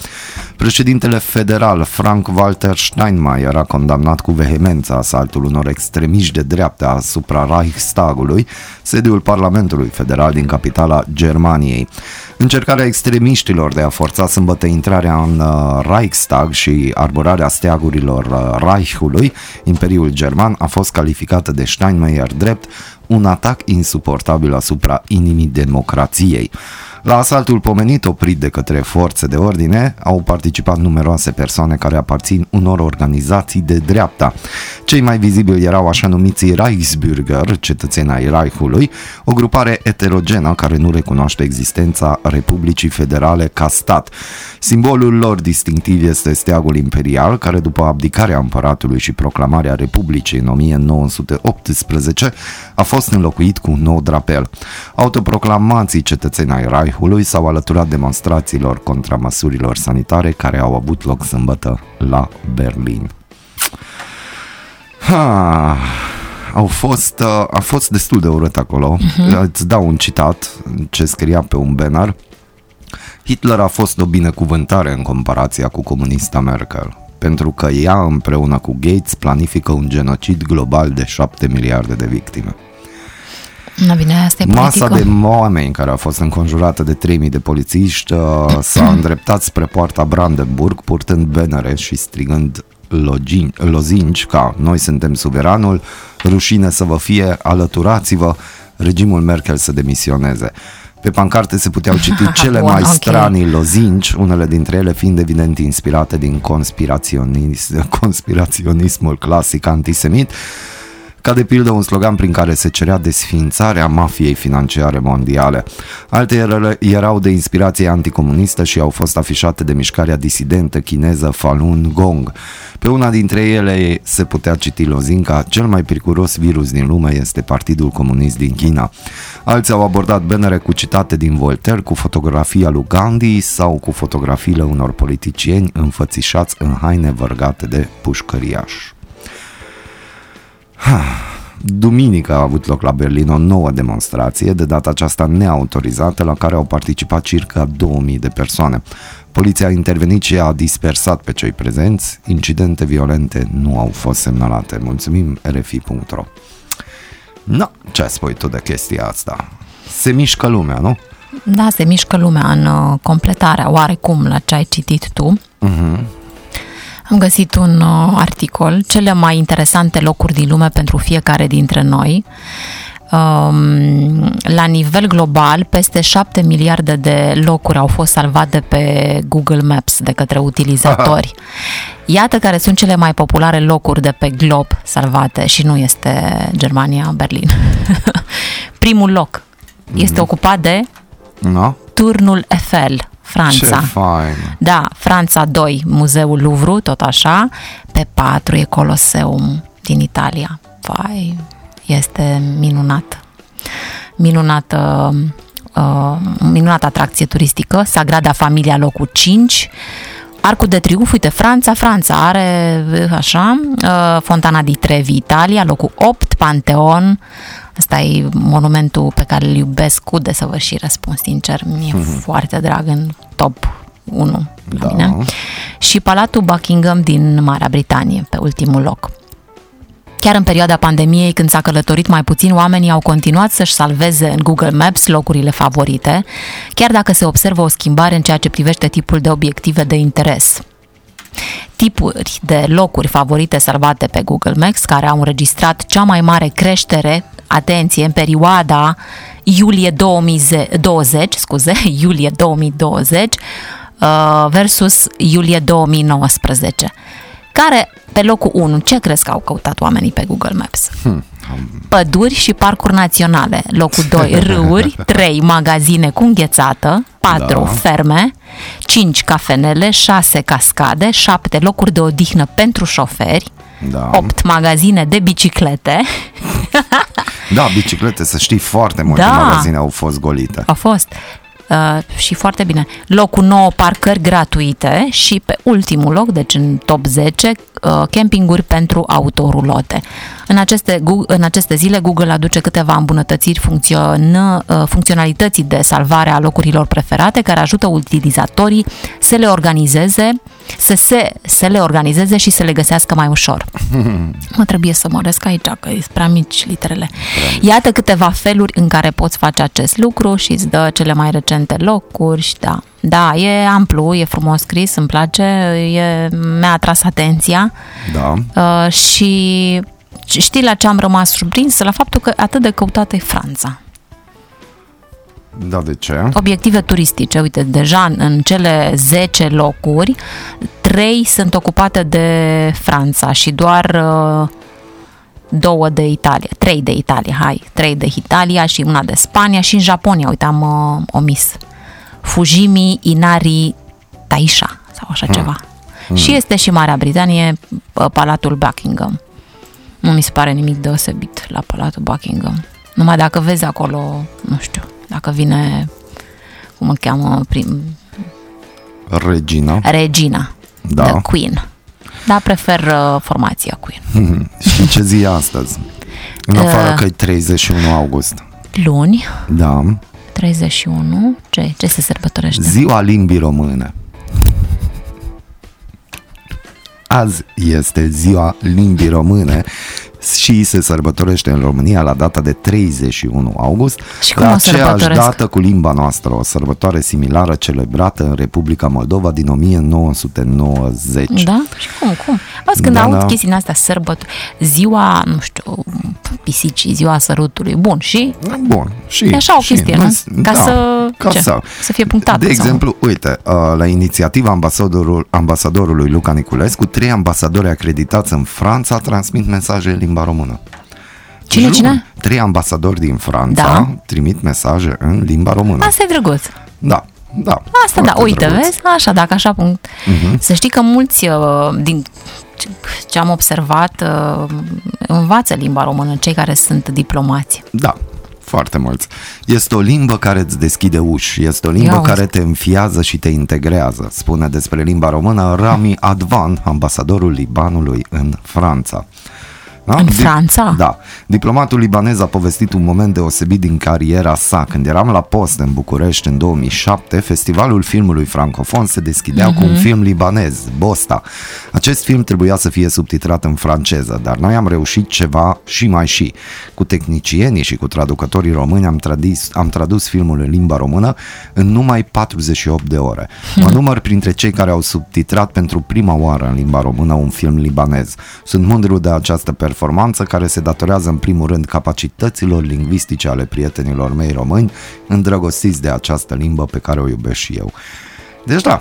Președintele federal Frank-Walter Steinmeier a condamnat cu vehemență asaltul unor extremiști de dreapta asupra Reichstagului, sediul Parlamentului Federal din capitala Germaniei. Încercarea extremiștilor de a forța sâmbătă intrarea în uh, Reichstag și arborarea steagurilor uh, Reichului, Imperiul German, a fost calificată de Steinmeier drept un atac insuportabil asupra inimii democrației. La asaltul pomenit oprit de către forțe de ordine au participat numeroase persoane care aparțin unor organizații de dreapta. Cei mai vizibili erau așa numiții Reichsbürger, cetățeni ai Reichului, o grupare eterogenă care nu recunoaște existența Republicii Federale ca stat. Simbolul lor distinctiv este steagul imperial, care după abdicarea împăratului și proclamarea Republicii în 1918 a fost înlocuit cu un nou drapel. Autoproclamații cetățeni ai Reichului s-au alăturat demonstrațiilor contra măsurilor sanitare care au avut loc sâmbătă la Berlin. Ha, au fost, uh, a fost destul de urât acolo. Uh-huh. Îți dau un citat ce scria pe un banner. Hitler a fost o binecuvântare în comparația cu comunista Merkel, pentru că ea împreună cu Gates planifică un genocid global de 7 miliarde de victime. Na bine, asta e Masa politică. de oameni care a fost înconjurată de 3000 de polițiști uh, s-a îndreptat spre poarta Brandenburg purtând bannere și strigând login, lozinci ca noi suntem suveranul, rușine să vă fie, alăturați-vă, regimul Merkel să demisioneze. Pe pancarte se puteau citi cele Bun, mai ok. stranii lozinci, unele dintre ele fiind evident inspirate din conspiraționism, conspiraționismul clasic antisemit, ca de pildă un slogan prin care se cerea desfințarea mafiei financiare mondiale. Altele erau de inspirație anticomunistă și au fost afișate de mișcarea disidentă chineză Falun Gong. Pe una dintre ele se putea citi lozinca Cel mai periculos virus din lume este Partidul Comunist din China. Alții au abordat bannere cu citate din Voltaire, cu fotografia lui Gandhi sau cu fotografiile unor politicieni înfățișați în haine vărgate de pușcăriaș. Duminică a avut loc la Berlin o nouă demonstrație, de data aceasta neautorizată, la care au participat circa 2000 de persoane. Poliția a intervenit și a dispersat pe cei prezenți. Incidente violente nu au fost semnalate. Mulțumim RFI.ro No, ce spui tu de chestia asta? Se mișcă lumea, nu? Da, se mișcă lumea în uh, completarea oarecum la ce ai citit tu. Uh-huh. Am găsit un uh, articol, cele mai interesante locuri din lume pentru fiecare dintre noi. Um, la nivel global, peste 7 miliarde de locuri au fost salvate pe Google Maps de către utilizatori. Iată care sunt cele mai populare locuri de pe glob salvate și nu este Germania, Berlin. Primul loc este ocupat de No? Turnul Eiffel, Ce Franța. fain! Da, Franța 2, Muzeul Louvre, tot așa. Pe 4 e Coloseum din Italia. Vai, este minunat. Minunată, uh, minunată atracție turistică. Sagrada Familia, locul 5. Arcul de Triunf, uite, Franța, Franța are, așa, uh, Fontana di Trevi, Italia, locul 8, Panteon, Asta e monumentul pe care îl iubesc cu desăvârșire, spun sincer. Mi-e foarte drag în top 1 la Da. mine. Și Palatul Buckingham din Marea Britanie, pe ultimul loc. Chiar în perioada pandemiei, când s-a călătorit mai puțin, oamenii au continuat să-și salveze în Google Maps locurile favorite, chiar dacă se observă o schimbare în ceea ce privește tipul de obiective de interes tipuri de locuri favorite salvate pe Google Maps care au înregistrat cea mai mare creștere, atenție, în perioada iulie 2020, scuze, iulie 2020 uh, versus iulie 2019. Care, pe locul 1, ce crezi că au căutat oamenii pe Google Maps? Păduri și parcuri naționale. Locul 2, râuri. 3, magazine cu înghețată. 4, Da. ferme. 5, cafenele. 6, cascade. 7, locuri de odihnă pentru șoferi. Da. 8, magazine de biciclete. Da, biciclete, să știi, foarte multe Da. magazine au fost golite. A fost. Uh, și foarte bine. Locul 9, parcări gratuite și pe ultimul loc, deci în top 10, uh, campinguri pentru autorulote. În aceste, Gu- în aceste zile, Google aduce câteva îmbunătățiri funcționă, uh, funcționalității de salvare a locurilor preferate, care ajută utilizatorii să le organizeze, să se, să le organizeze și să le găsească mai ușor. Mă trebuie să măresc aici, că sunt prea mici literele. Iată câteva feluri în care poți face acest lucru și îți dă cele mai recente locuri și da. Da, e amplu, e frumos scris, îmi place, e, mi-a atras atenția Da. uh, și știi la ce am rămas surprins? La faptul că atât de căutată e Franța. Da, de ce? Obiective turistice, uite, deja în, în cele 10 locuri, 3 sunt ocupate de Franța și doar uh, două de Italia, trei de Italia, hai, trei de Italia și una de Spania și în Japonia, uite, am uh, omis. Fujimi Inari Taisha sau așa ceva. Și este și Marea Britanie, uh, Palatul Buckingham. Nu mi se pare nimic deosebit la Palatul Buckingham. Numai dacă vezi acolo, nu știu, dacă vine, cum îl cheamă, prim, Regina. Regina, Da. the Queen. Da, prefer uh, formația Queen. Și ce zi e astăzi? În Uh. afară că e 31 august. Luni, Da. 31, ce, ce se sărbătorește? Ziua limbii române. Azi este ziua limbii române și se sărbătorește în România la data de 31 august, Și cum la o aceeași sărbătoresc? dată cu limba noastră, o sărbătoare similară celebrată în Republica Moldova din 1990. Da? Și cum, cum? Auzi, când Da, aud da. chestiile astea, sărbători, ziua, nu știu, pisicii, ziua sărutului. Bun, și Bun. Și, e așa o și, chestie, noi- nu? Ca da, să, ca ce? să, să fie punctată. De sau- exemplu, uite, uh, la inițiativa ambasadorul, ambasadorului Luca Niculescu, trei ambasadori acreditați în Franța transmit mesaje în limba română. Cine, Jur, cine? Trei ambasadori din Franța Da. trimit mesaje în limba română. Asta e drăguț. Da, da. Asta da, foarte uite, drăguț. vezi? Așa, dacă așa punct. Mhm. Să știi că mulți uh, din ce am observat uh, învață limba română, cei care sunt diplomați. Da, foarte mulți. Este o limbă care îți deschide uși, este o limbă Ia auzi. care te înfiază și te integrează, spune despre limba română Rami Advan, ambasadorul Libanului în Franța. Da? În Franța? Da. Diplomatul libanez a povestit un moment deosebit din cariera sa. Când eram la post în București în 2007, festivalul filmului francofon se deschidea cu Mhm. un film libanez, Bosta. Acest film trebuia să fie subtitrat în franceză, dar noi am reușit ceva și mai și. Cu tehnicienii și cu traducătorii români am, tradis, am tradus filmul în limba română în numai 48 de ore. Mă număr printre cei care au subtitrat pentru prima oară în limba română un film libanez. Sunt mândru de această performanță care se datorează în primul rând capacităților lingvistice ale prietenilor mei români, îndrăgostiți de această limbă pe care o iubesc și eu. Deci da,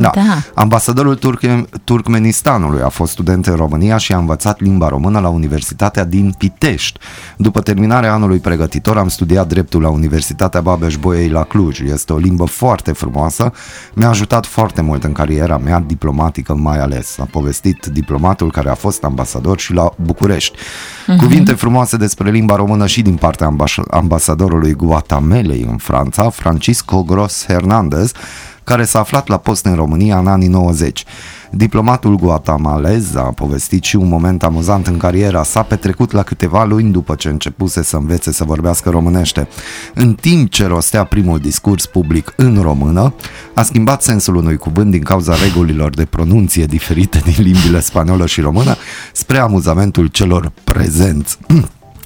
da. Da. Ambasadorul Turc- Turkmenistanului a fost student în România și a învățat limba română la Universitatea din Pitești. După terminarea anului pregătitor am studiat dreptul la Universitatea Babeș-Bolyai la Cluj. Este o limbă foarte frumoasă, mi-a ajutat foarte mult în cariera mea diplomatică mai ales. A povestit diplomatul care a fost ambasador și la București. Cuvinte frumoase despre limba română și din partea ambas- ambasadorului Guatamelei în Franța, Francisco Gros Hernandez, care s-a aflat la post în România în anii 90. Diplomatul guatemalez a povestit și un moment amuzant în cariera sa petrecut la câteva luni după ce începuse să învețe să vorbească românește. În timp ce rostea primul discurs public în română, a schimbat sensul unui cuvânt din cauza regulilor de pronunție diferite din limbile spaniolă și română spre amuzamentul celor prezenți.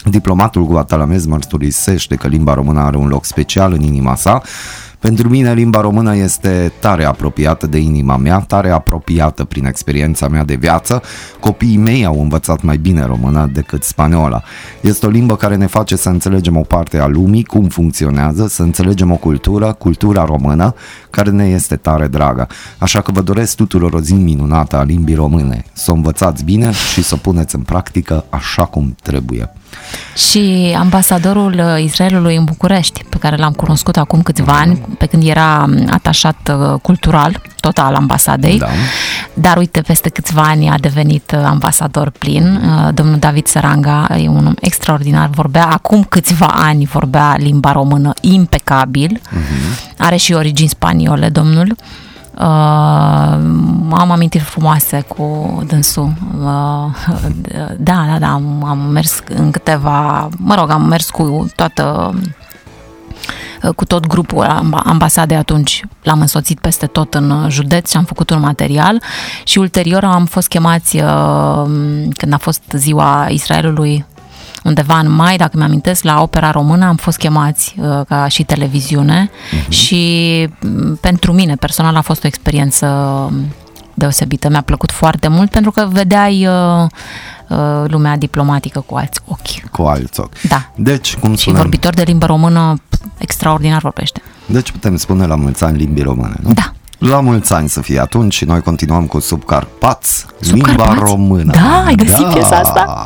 Diplomatul guatalamez mărturisește că limba română are un loc special în inima sa. Pentru mine limba română este tare apropiată de inima mea, tare apropiată prin experiența mea de viață. Copiii mei au învățat mai bine română decât spaniola. Este o limbă care ne face să înțelegem o parte a lumii, cum funcționează, să înțelegem o cultură, cultura română, care ne este tare dragă. Așa că vă doresc tuturor o zi minunată a limbii române. Să o învățați bine și să o puneți în practică așa cum trebuie. Și ambasadorul uh, Israelului în București, pe care l-am cunoscut acum câțiva ani, pe când era um, atașat uh, cultural, tot al ambasadei, Da. dar uite, peste câțiva ani a devenit uh, ambasador plin. Uh, Domnul David Săranga e un om extraordinar, vorbea acum câțiva ani, vorbea limba română impecabil, are și origini spaniole, domnul. Uh, am amintiri frumoase cu dânsul. Uh, da, da, da, am, am mers în câteva, mă rog, am mers cu toată cu tot grupul amb- ambasadei atunci l-am însoțit peste tot în uh, județ și am făcut un material și ulterior am fost chemați uh, când a fost ziua Israelului undeva în mai, dacă mi-amintesc, la Opera Română am fost chemați uh, ca și televiziune și m, pentru mine personal a fost o experiență deosebită. Mi-a plăcut foarte mult pentru că vedeai uh, uh, lumea diplomatică cu alți ochi. Cu alți ochi. Da. Deci, cum Și spunem, vorbitor de limbă română p- extraordinar vorbește. deci putem spune la mulți ani limbii române, nu? Da. La mulți ani să fie atunci și noi continuăm cu Subcarpați, limba Subcarpați? română. Da, ai găsit piesa asta?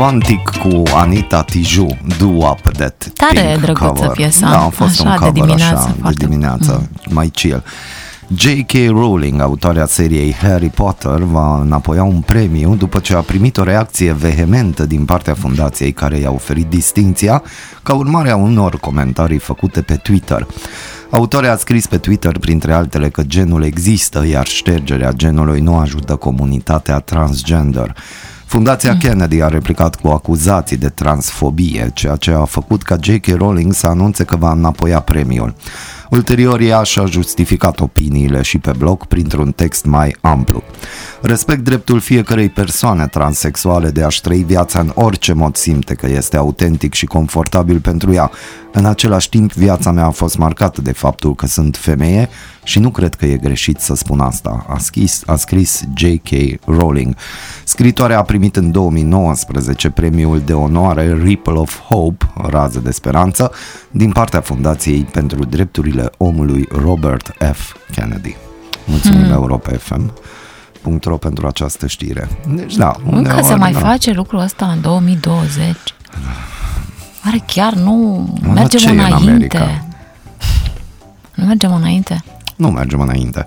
Quantic cu Anita Tiju, Do Up That Tare Pink drăguță cover. piesa. Da, a fost Așa, un de cover dimineață, așa, de foarte- dimineață, mai chill. J.K. Rowling, autoarea seriei Harry Potter, va înapoia un premiu după ce a primit o reacție vehementă din partea fundației care i-a oferit distinția ca urmare a unor comentarii făcute pe Twitter. Autoarea a scris pe Twitter, printre altele, că genul există, iar ștergerea genului nu ajută comunitatea transgender. Fundația Kennedy a replicat cu acuzații de transfobie, ceea ce a făcut ca J.K. Rowling să anunțe că va înapoia premiul. Ulterior, ea și-a justificat opiniile și pe blog printr-un text mai amplu. Respect dreptul fiecărei persoane transexuale de a-și trăi viața în orice mod simte că este autentic și confortabil pentru ea. În același timp, viața mea a fost marcată de faptul că sunt femeie și nu cred că e greșit să spun asta, a scris, a scris J.K. Rowling. Scritoarea a primit în 2019 premiul de onoare Ripple of Hope, rază de speranță, din partea Fundației pentru Drepturile Omului Robert F. Kennedy. Mulțumim mm. Europa FM ro pentru această știre. Deci da, Încă se mai da. face lucrul ăsta în 2020? Oare chiar nu mergem înainte? În nu mergem înainte? Nu mergem înainte.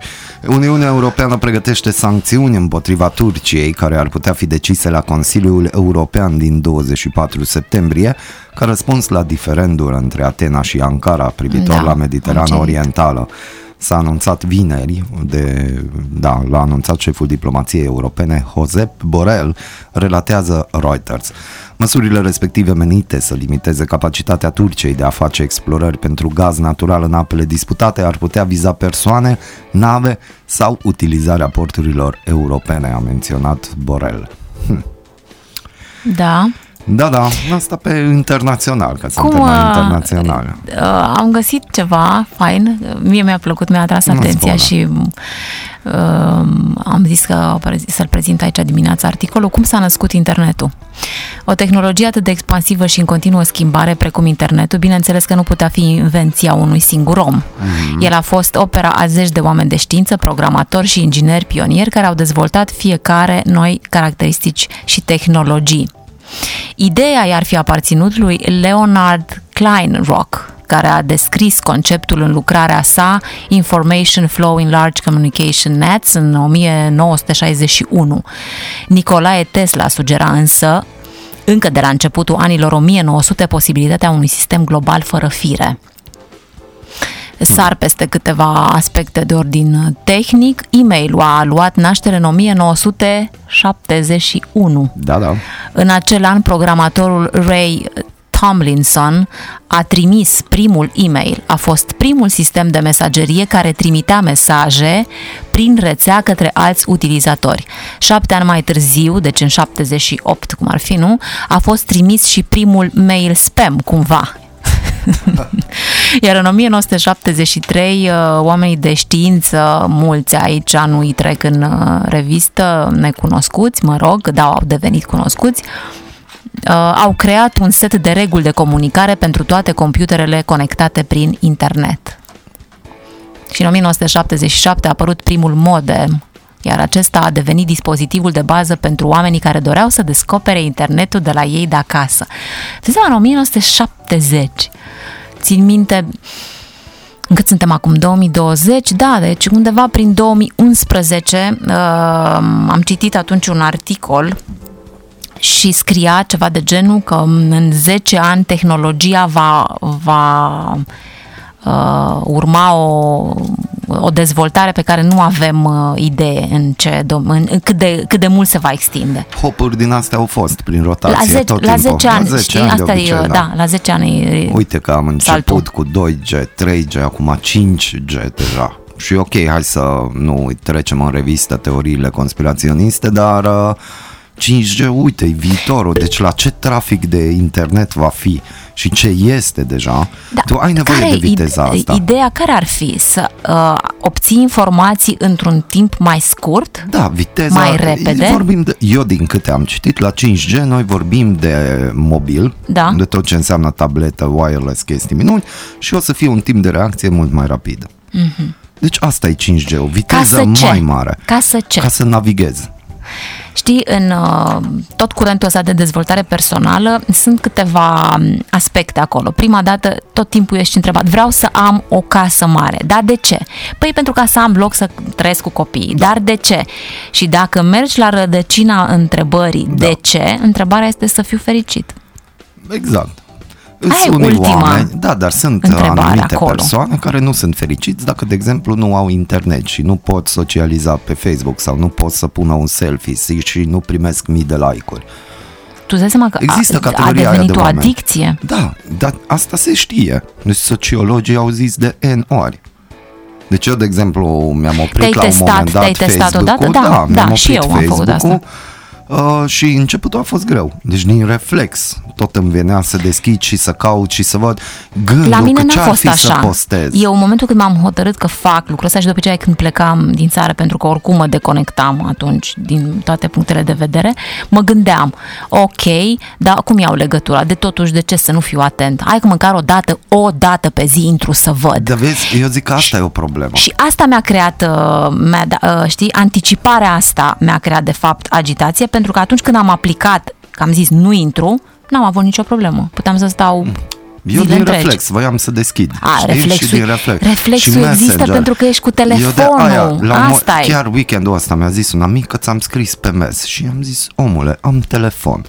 Uniunea Europeană pregătește sancțiuni împotriva Turciei care ar putea fi decise la Consiliul European din 24 septembrie ca răspuns la diferendul între Atena și Ankara privitor da, la Mediterana Orientală. S-a anunțat vineri, de, da, l-a anunțat șeful diplomației europene, Josep Borrell, relatează Reuters. Măsurile respective menite să limiteze capacitatea Turciei de a face explorări pentru gaz natural în apele disputate ar putea viza persoane, nave sau utilizarea porturilor europene, a menționat Borel. Hm. Da. Da, da, asta pe internațional, că Cum, suntem mai uh, internațional. Uh, am găsit ceva fain, mie mi-a plăcut, mi-a atras atenția și uh, am zis că să-l prezint aici dimineața articolul Cum s-a născut internetul. O tehnologie atât de expansivă și în continuă schimbare precum internetul, bineînțeles că nu putea fi invenția unui singur om. Mm-hmm. El a fost opera a zeci de oameni de știință, programatori și ingineri pionieri care au dezvoltat fiecare noi caracteristici și tehnologii. Ideea i-ar fi aparținut lui Leonard Kleinrock, care a descris conceptul în lucrarea sa Information Flow in Large Communication Nets în 1961. Nicolae Tesla sugera însă, încă de la începutul anilor 1900, posibilitatea unui sistem global fără fire sar peste câteva aspecte de ordin tehnic. E-mailul a luat naștere în 1971. Da, da. În acel an, programatorul Ray Tomlinson a trimis primul e-mail. A fost primul sistem de mesagerie care trimitea mesaje prin rețea către alți utilizatori. Șapte ani mai târziu, deci în 78, cum ar fi, nu? A fost trimis și primul mail spam, cumva. Iar în 1973, uh, oamenii de știință, mulți aici nu îi trec în uh, revistă, necunoscuți, mă rog, da, au devenit cunoscuți, uh, au creat un set de reguli de comunicare pentru toate computerele conectate prin internet. Și în 1977 a apărut primul modem, iar acesta a devenit dispozitivul de bază pentru oamenii care doreau să descopere internetul de la ei de acasă. Se în 1970 țin minte încât suntem acum 2020, da, deci undeva prin 2011 uh, am citit atunci un articol și scria ceva de genul că în 10 ani tehnologia va, va uh, urma o, o dezvoltare pe care nu avem uh, idee în, ce dom- în, în cât, de, cât de mult se va extinde. Hopuri din astea au fost prin rotație la, zece, tot la 10 ani, la 10 știi? Ani Asta obicei, e, da. da, la 10 ani Uite că am început saltul. cu 2G, 3G, acum 5G deja. Și ok, hai să nu trecem în revistă teoriile conspiraționiste, dar uh, 5G, uite, viitorul. Deci la ce trafic de internet va fi și ce este deja, da, tu ai nevoie de viteza ide- asta. Ideea care ar fi? Să uh, obții informații într-un timp mai scurt? Da, viteza. Mai repede? Vorbim de, eu din câte am citit, la 5G noi vorbim de mobil, da. de tot ce înseamnă tabletă, wireless, chestii minuni și o să fie un timp de reacție mult mai rapid. Mm-hmm. Deci asta e 5G, o viteză mai mare. Ca să ce? Ca să navighezi. Știi, în uh, tot curentul ăsta de dezvoltare personală sunt câteva um, aspecte acolo. Prima dată, tot timpul ești întrebat, vreau să am o casă mare. Dar de ce? Păi pentru ca să am loc să trăiesc cu copiii. Da. Dar de ce? Și dacă mergi la rădăcina întrebării da. de ce, întrebarea este să fiu fericit. Exact. Sunt unii oameni, da, dar sunt anumite acolo. persoane care nu sunt fericiți dacă, de exemplu, nu au internet și nu pot socializa pe Facebook sau nu pot să pună un selfie și nu primesc mii de like-uri. îți dai seama că Există a, a categoria aia devenit de o oameni. adicție? Da, dar asta se știe. Deci sociologii au zis de N ori. Deci eu, de exemplu, mi-am oprit Te-ai la un testat, moment dat te-ai testat Facebook-ul. odată? Da, da, mi-am da, și oprit eu am făcut Facebook-ul, Uh, și începutul a fost greu. Deci din reflex tot îmi venea să deschid și să caut și să văd gândul La mine că n-a ce-ar fost fi așa. să postez. Eu, în momentul când m-am hotărât că fac lucrul ăsta și după aceea când plecam din țară, pentru că oricum mă deconectam atunci din toate punctele de vedere, mă gândeam, ok, dar cum iau legătura? De totuși, de ce să nu fiu atent? Hai că măcar o dată, o dată pe zi intru să văd. Dar vezi, eu zic că asta e o problemă. Și asta mi-a creat, uh, mi-a, da- uh, știi, anticiparea asta mi-a creat de fapt agitație, pentru că atunci când am aplicat, că am zis nu intru, n-am avut nicio problemă. Puteam să stau Eu zile din întregi. reflex, voiam să deschid. A, știi? reflexul- și din reflex. reflexul și există Messenger. pentru că ești cu Eu de telefonul. aia, la mo- Asta e. Chiar weekendul ăsta mi-a zis un amic că ți-am scris pe mes și am zis, omule, am telefon.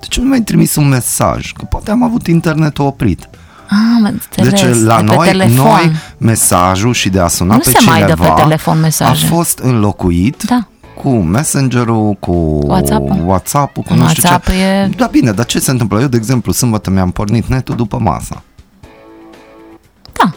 De ce nu mi-ai trimis un mesaj? Că poate am avut internetul oprit. Ah, am înțeles, Deci la de pe noi, telefon. noi mesajul și de a suna Nu pe se mai dă cineva pe telefon mesaje. a fost înlocuit Da. Cu Messenger-ul, cu WhatsApp-ul. WhatsApp-ul, cu nu știu WhatsApp ce. e- Da, bine, dar ce se întâmplă? Eu, de exemplu, sâmbătă mi-am pornit netul după masă. Da.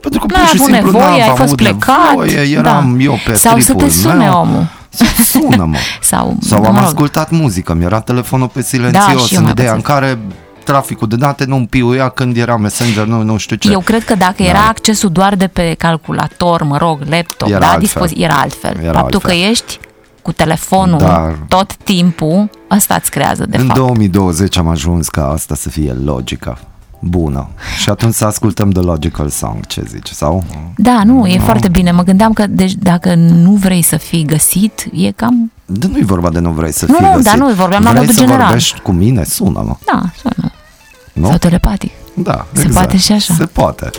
Pentru că N-ai pur și avut simplu nevoie, n-am ai fost avut plecat. nevoie, eram da. eu pe Sau să te tripul sune meu. omul. Să sună, mă. Sau, Sau mă am rog, ascultat muzică, mi-era telefonul pe Da, silențios, și eu în mai ideea în puțin. care traficul de date nu împiuia când era Messenger, nu, nu știu ce. Eu cred că dacă era accesul doar de pe calculator, mă rog, laptop, Era da, altfel. dispozi- era altfel. Era Faptul altfel. că ești cu telefonul Dar- tot timpul, asta îți creează de în fapt. 2020 am ajuns ca asta să fie logică. Bună. Și atunci să ascultăm The Logical Song, ce zici? Sau? Da, nu, e foarte bine. Mă gândeam că deci, dacă nu vrei să fii găsit, e cam... De nu-i vorba de nu vrei să Nu, fii nu, găsit. dar nu, vorbeam la vrei modul să general. vorbești cu mine? Sună-mă. Da, sună. Nu? Sau telepatic. Da, Se exact. poate și așa. Se poate.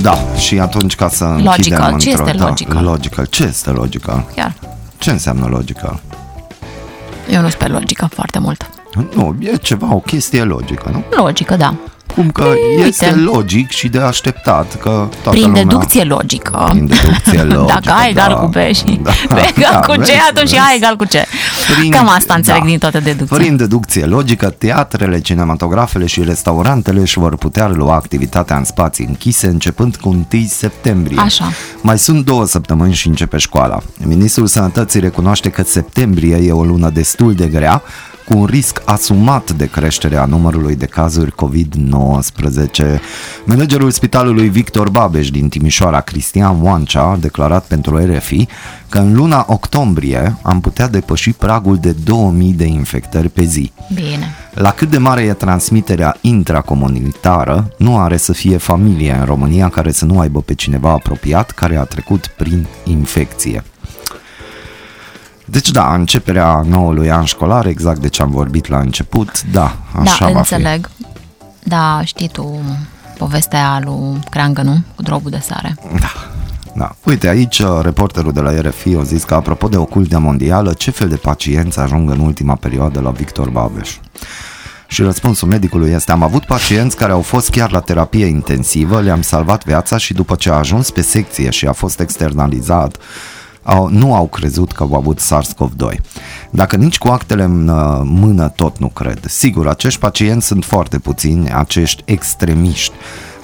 Da, și atunci ca să Logical. închidem Ce într-o- este da, logical? logical. Ce este logical? Chiar. Ce înseamnă logical? Eu nu sunt pe logică foarte mult. Nu, e ceva, o chestie logică, nu? Logică, da. Cum că Păi, este uite. logic și de așteptat că toată Prin lumea... deducție logică. Prin deducție logică, Dacă A egal da. cu B și Da, B egal da, cu C, vezi, atunci vezi. A egal cu C. Prin- Cam asta înțeleg da. din toată deducția. Prin deducție logică, teatrele, cinematografele și restaurantele își vor putea lua activitatea în spații închise începând cu 1 septembrie. Așa. Mai sunt două săptămâni și începe școala. Ministrul Sănătății recunoaște că septembrie e o lună destul de grea, cu un risc asumat de creștere a numărului de cazuri COVID-19. Managerul spitalului Victor Babeș din Timișoara, Cristian Oancea, a declarat pentru RFI că în luna octombrie am putea depăși pragul de 2000 de infectări pe zi. Bine. La cât de mare e transmiterea intracomunitară, nu are să fie familie în România care să nu aibă pe cineva apropiat care a trecut prin infecție. Deci da, începerea noului an școlar, exact de ce am vorbit la început, da, așa da, va înțeleg. Da, știi tu povestea lui Creangă, nu? Cu drobul de sare. fi. Da, da. Uite, aici uh, reporterul de la RFI a zis că apropo de ocultea mondială, ce fel de pacienți ajung în ultima perioadă la Victor Babeș? Și răspunsul medicului este am avut pacienți care au fost chiar la terapie intensivă, le-am salvat viața și după ce a ajuns pe secție și a fost externalizat, au, nu au crezut că au avut SARS-CoV-2. Dacă nici cu actele în uh, mână tot nu cred. Sigur, acești pacienți sunt foarte puțini, acești extremiști.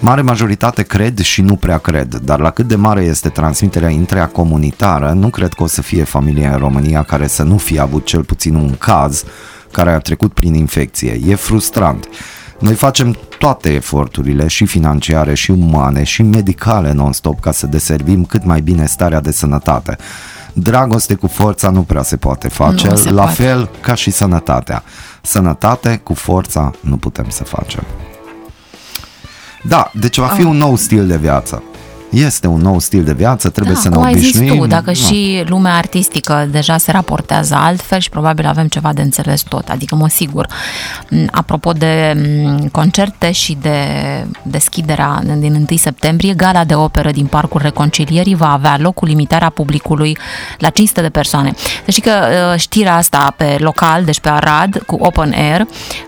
Mare majoritate cred și nu prea cred, dar la cât de mare este transmiterea intracomunitară, nu cred că o să fie familie în România care să nu fie avut cel puțin un caz care a trecut prin infecție. E frustrant. Noi facem toate eforturile, și financiare, și umane, și medicale non-stop, ca să deservim cât mai bine starea de sănătate. Dragoste cu forța nu prea se poate face, Nu se la poate. fel ca și sănătatea. Sănătate cu forța nu putem să facem. Da, deci va fi Ah. un nou stil de viață. Este un nou stil de viață, trebuie da, să ne cum ai obișnuim. zis tu, dacă Nu. și lumea artistică deja se raportează altfel și probabil avem ceva de înțeles tot, adică mă sigur. M, Apropo de m, concerte și de deschiderea din 1 septembrie, gala de operă din Parcul Reconcilierii va avea loc cu limitarea publicului la 500 de persoane. Să știi că uh, știrea asta pe local, deci pe Arad, cu Open Air,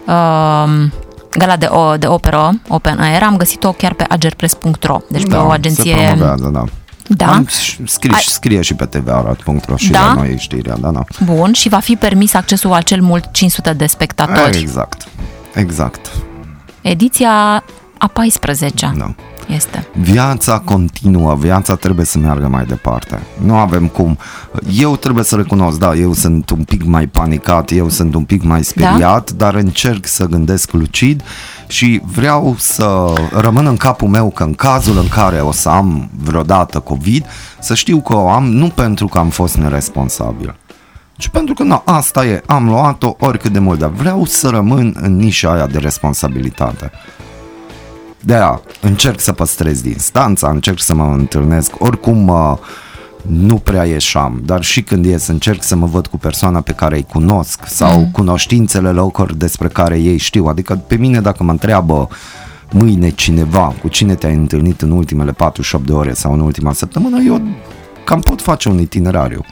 uh, Gala de, o, de operă, Open Air, am găsit-o chiar pe agerpress.ro, deci pe Da, o Se agenție promovează, da. Da. Am scris, Ai- scrie și pe tvarat.ro și Da? la noi știrea, da, da. Bun, și va fi permis accesul la cel mult 500 de spectatori. Exact, exact, Ediția a 14 da. Este. Viața continuă, viața trebuie să meargă mai departe. Nu avem cum. Eu trebuie să recunosc, da, eu sunt un pic mai panicat, eu sunt un pic mai speriat, da? dar încerc să gândesc lucid și vreau să rămân în capul meu că în cazul în care o să am vreodată COVID, să știu că o am nu pentru că am fost neresponsabil. ci pentru că na, asta e, am luat-o oricât de mult, dar vreau să rămân în nișa aia de responsabilitate. De aia încerc să păstrez distanța, încerc să mă întâlnesc, oricum uh, nu prea ieșam, dar și când ies încerc să mă văd cu persoana pe care îi cunosc sau mm. cunoștințele locuri despre care ei știu. Adică pe mine dacă mă întreabă mâine cineva cu cine te-ai întâlnit în ultimele 48 de ore sau în ultima săptămână, eu cam pot face un itinerariu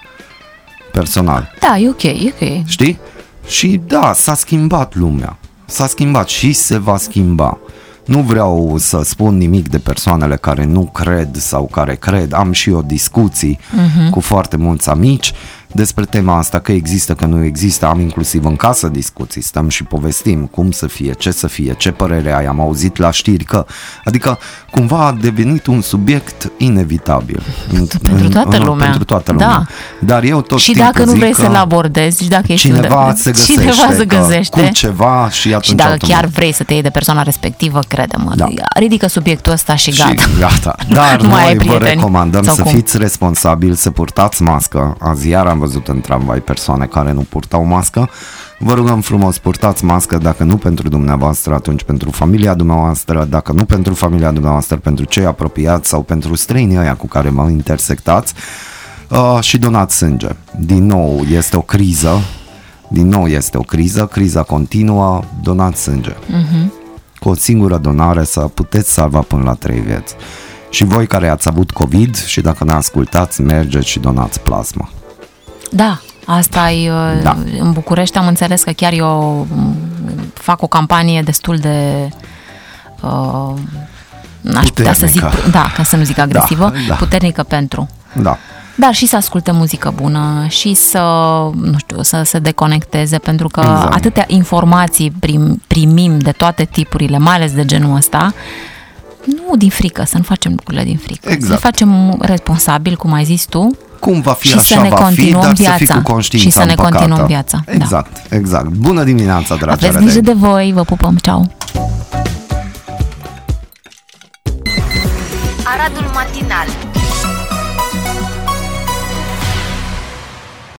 personal. Da, e ok, e ok. Știi? Și da, s-a schimbat lumea. S-a schimbat și se va schimba. Nu vreau să spun nimic de persoanele care nu cred sau care cred. Am și eu discuții uh-huh. cu foarte mulți amici despre tema asta, că există, că nu există. Am inclusiv în casă discuții, stăm și povestim cum să fie, ce să fie, ce părere ai. Am auzit la știri că, adică cumva a devenit un subiect inevitabil. Pentru toată lumea. Pentru toată Da. lumea. Dar eu tot Și timpul dacă nu zic vrei că să-l abordezi și dacă ești cineva unde... se găsește, cineva se că găsește. cu ceva și atunci și dacă automat. chiar vrei să te iei de persoana respectivă, crede-mă, Da. ridică subiectul ăsta și gata. Și gata. Dar Nu mai ai noi vă prieteni. recomandăm Sau să cum? fiți responsabili, să purtați mască. Azi iar am văzut în tramvai persoane care nu purtau mască. Vă rugăm frumos, purtați mască, dacă nu pentru dumneavoastră, atunci pentru familia dumneavoastră, dacă nu pentru familia dumneavoastră, pentru cei apropiați sau pentru străinii ăia cu care mă intersectați uh, și donați sânge. Din nou, este o criză, din nou este o criză, criza continuă, donați sânge. Mhm. Cu o singură donare să puteți salva până la trei vieți. Și voi care ați avut COVID și dacă ne ascultați, mergeți și donați plasmă. Da, asta e... Da. În București am înțeles că chiar eu m, fac o campanie destul de... Uh, aș putea să zic, Puternică. da, ca să nu zic agresivă, da. puternică pentru. Da. Dar și să asculte muzică bună și să, nu știu, să se deconecteze, pentru că Exact. atâtea informații prim, primim de toate tipurile, mai ales de genul ăsta, nu din frică, să nu facem lucrurile din frică. Exact. Să le facem responsabil, cum ai zis tu, Cum va fi Și așa să ne va fi, continuăm dar să fii viața. cu conștiința Și să ne împăcată. continuăm viața, da. Exact, exact. Bună dimineața, dragi aveți arădeni. grijă de voi, vă pupăm, ceau! Aradul matinal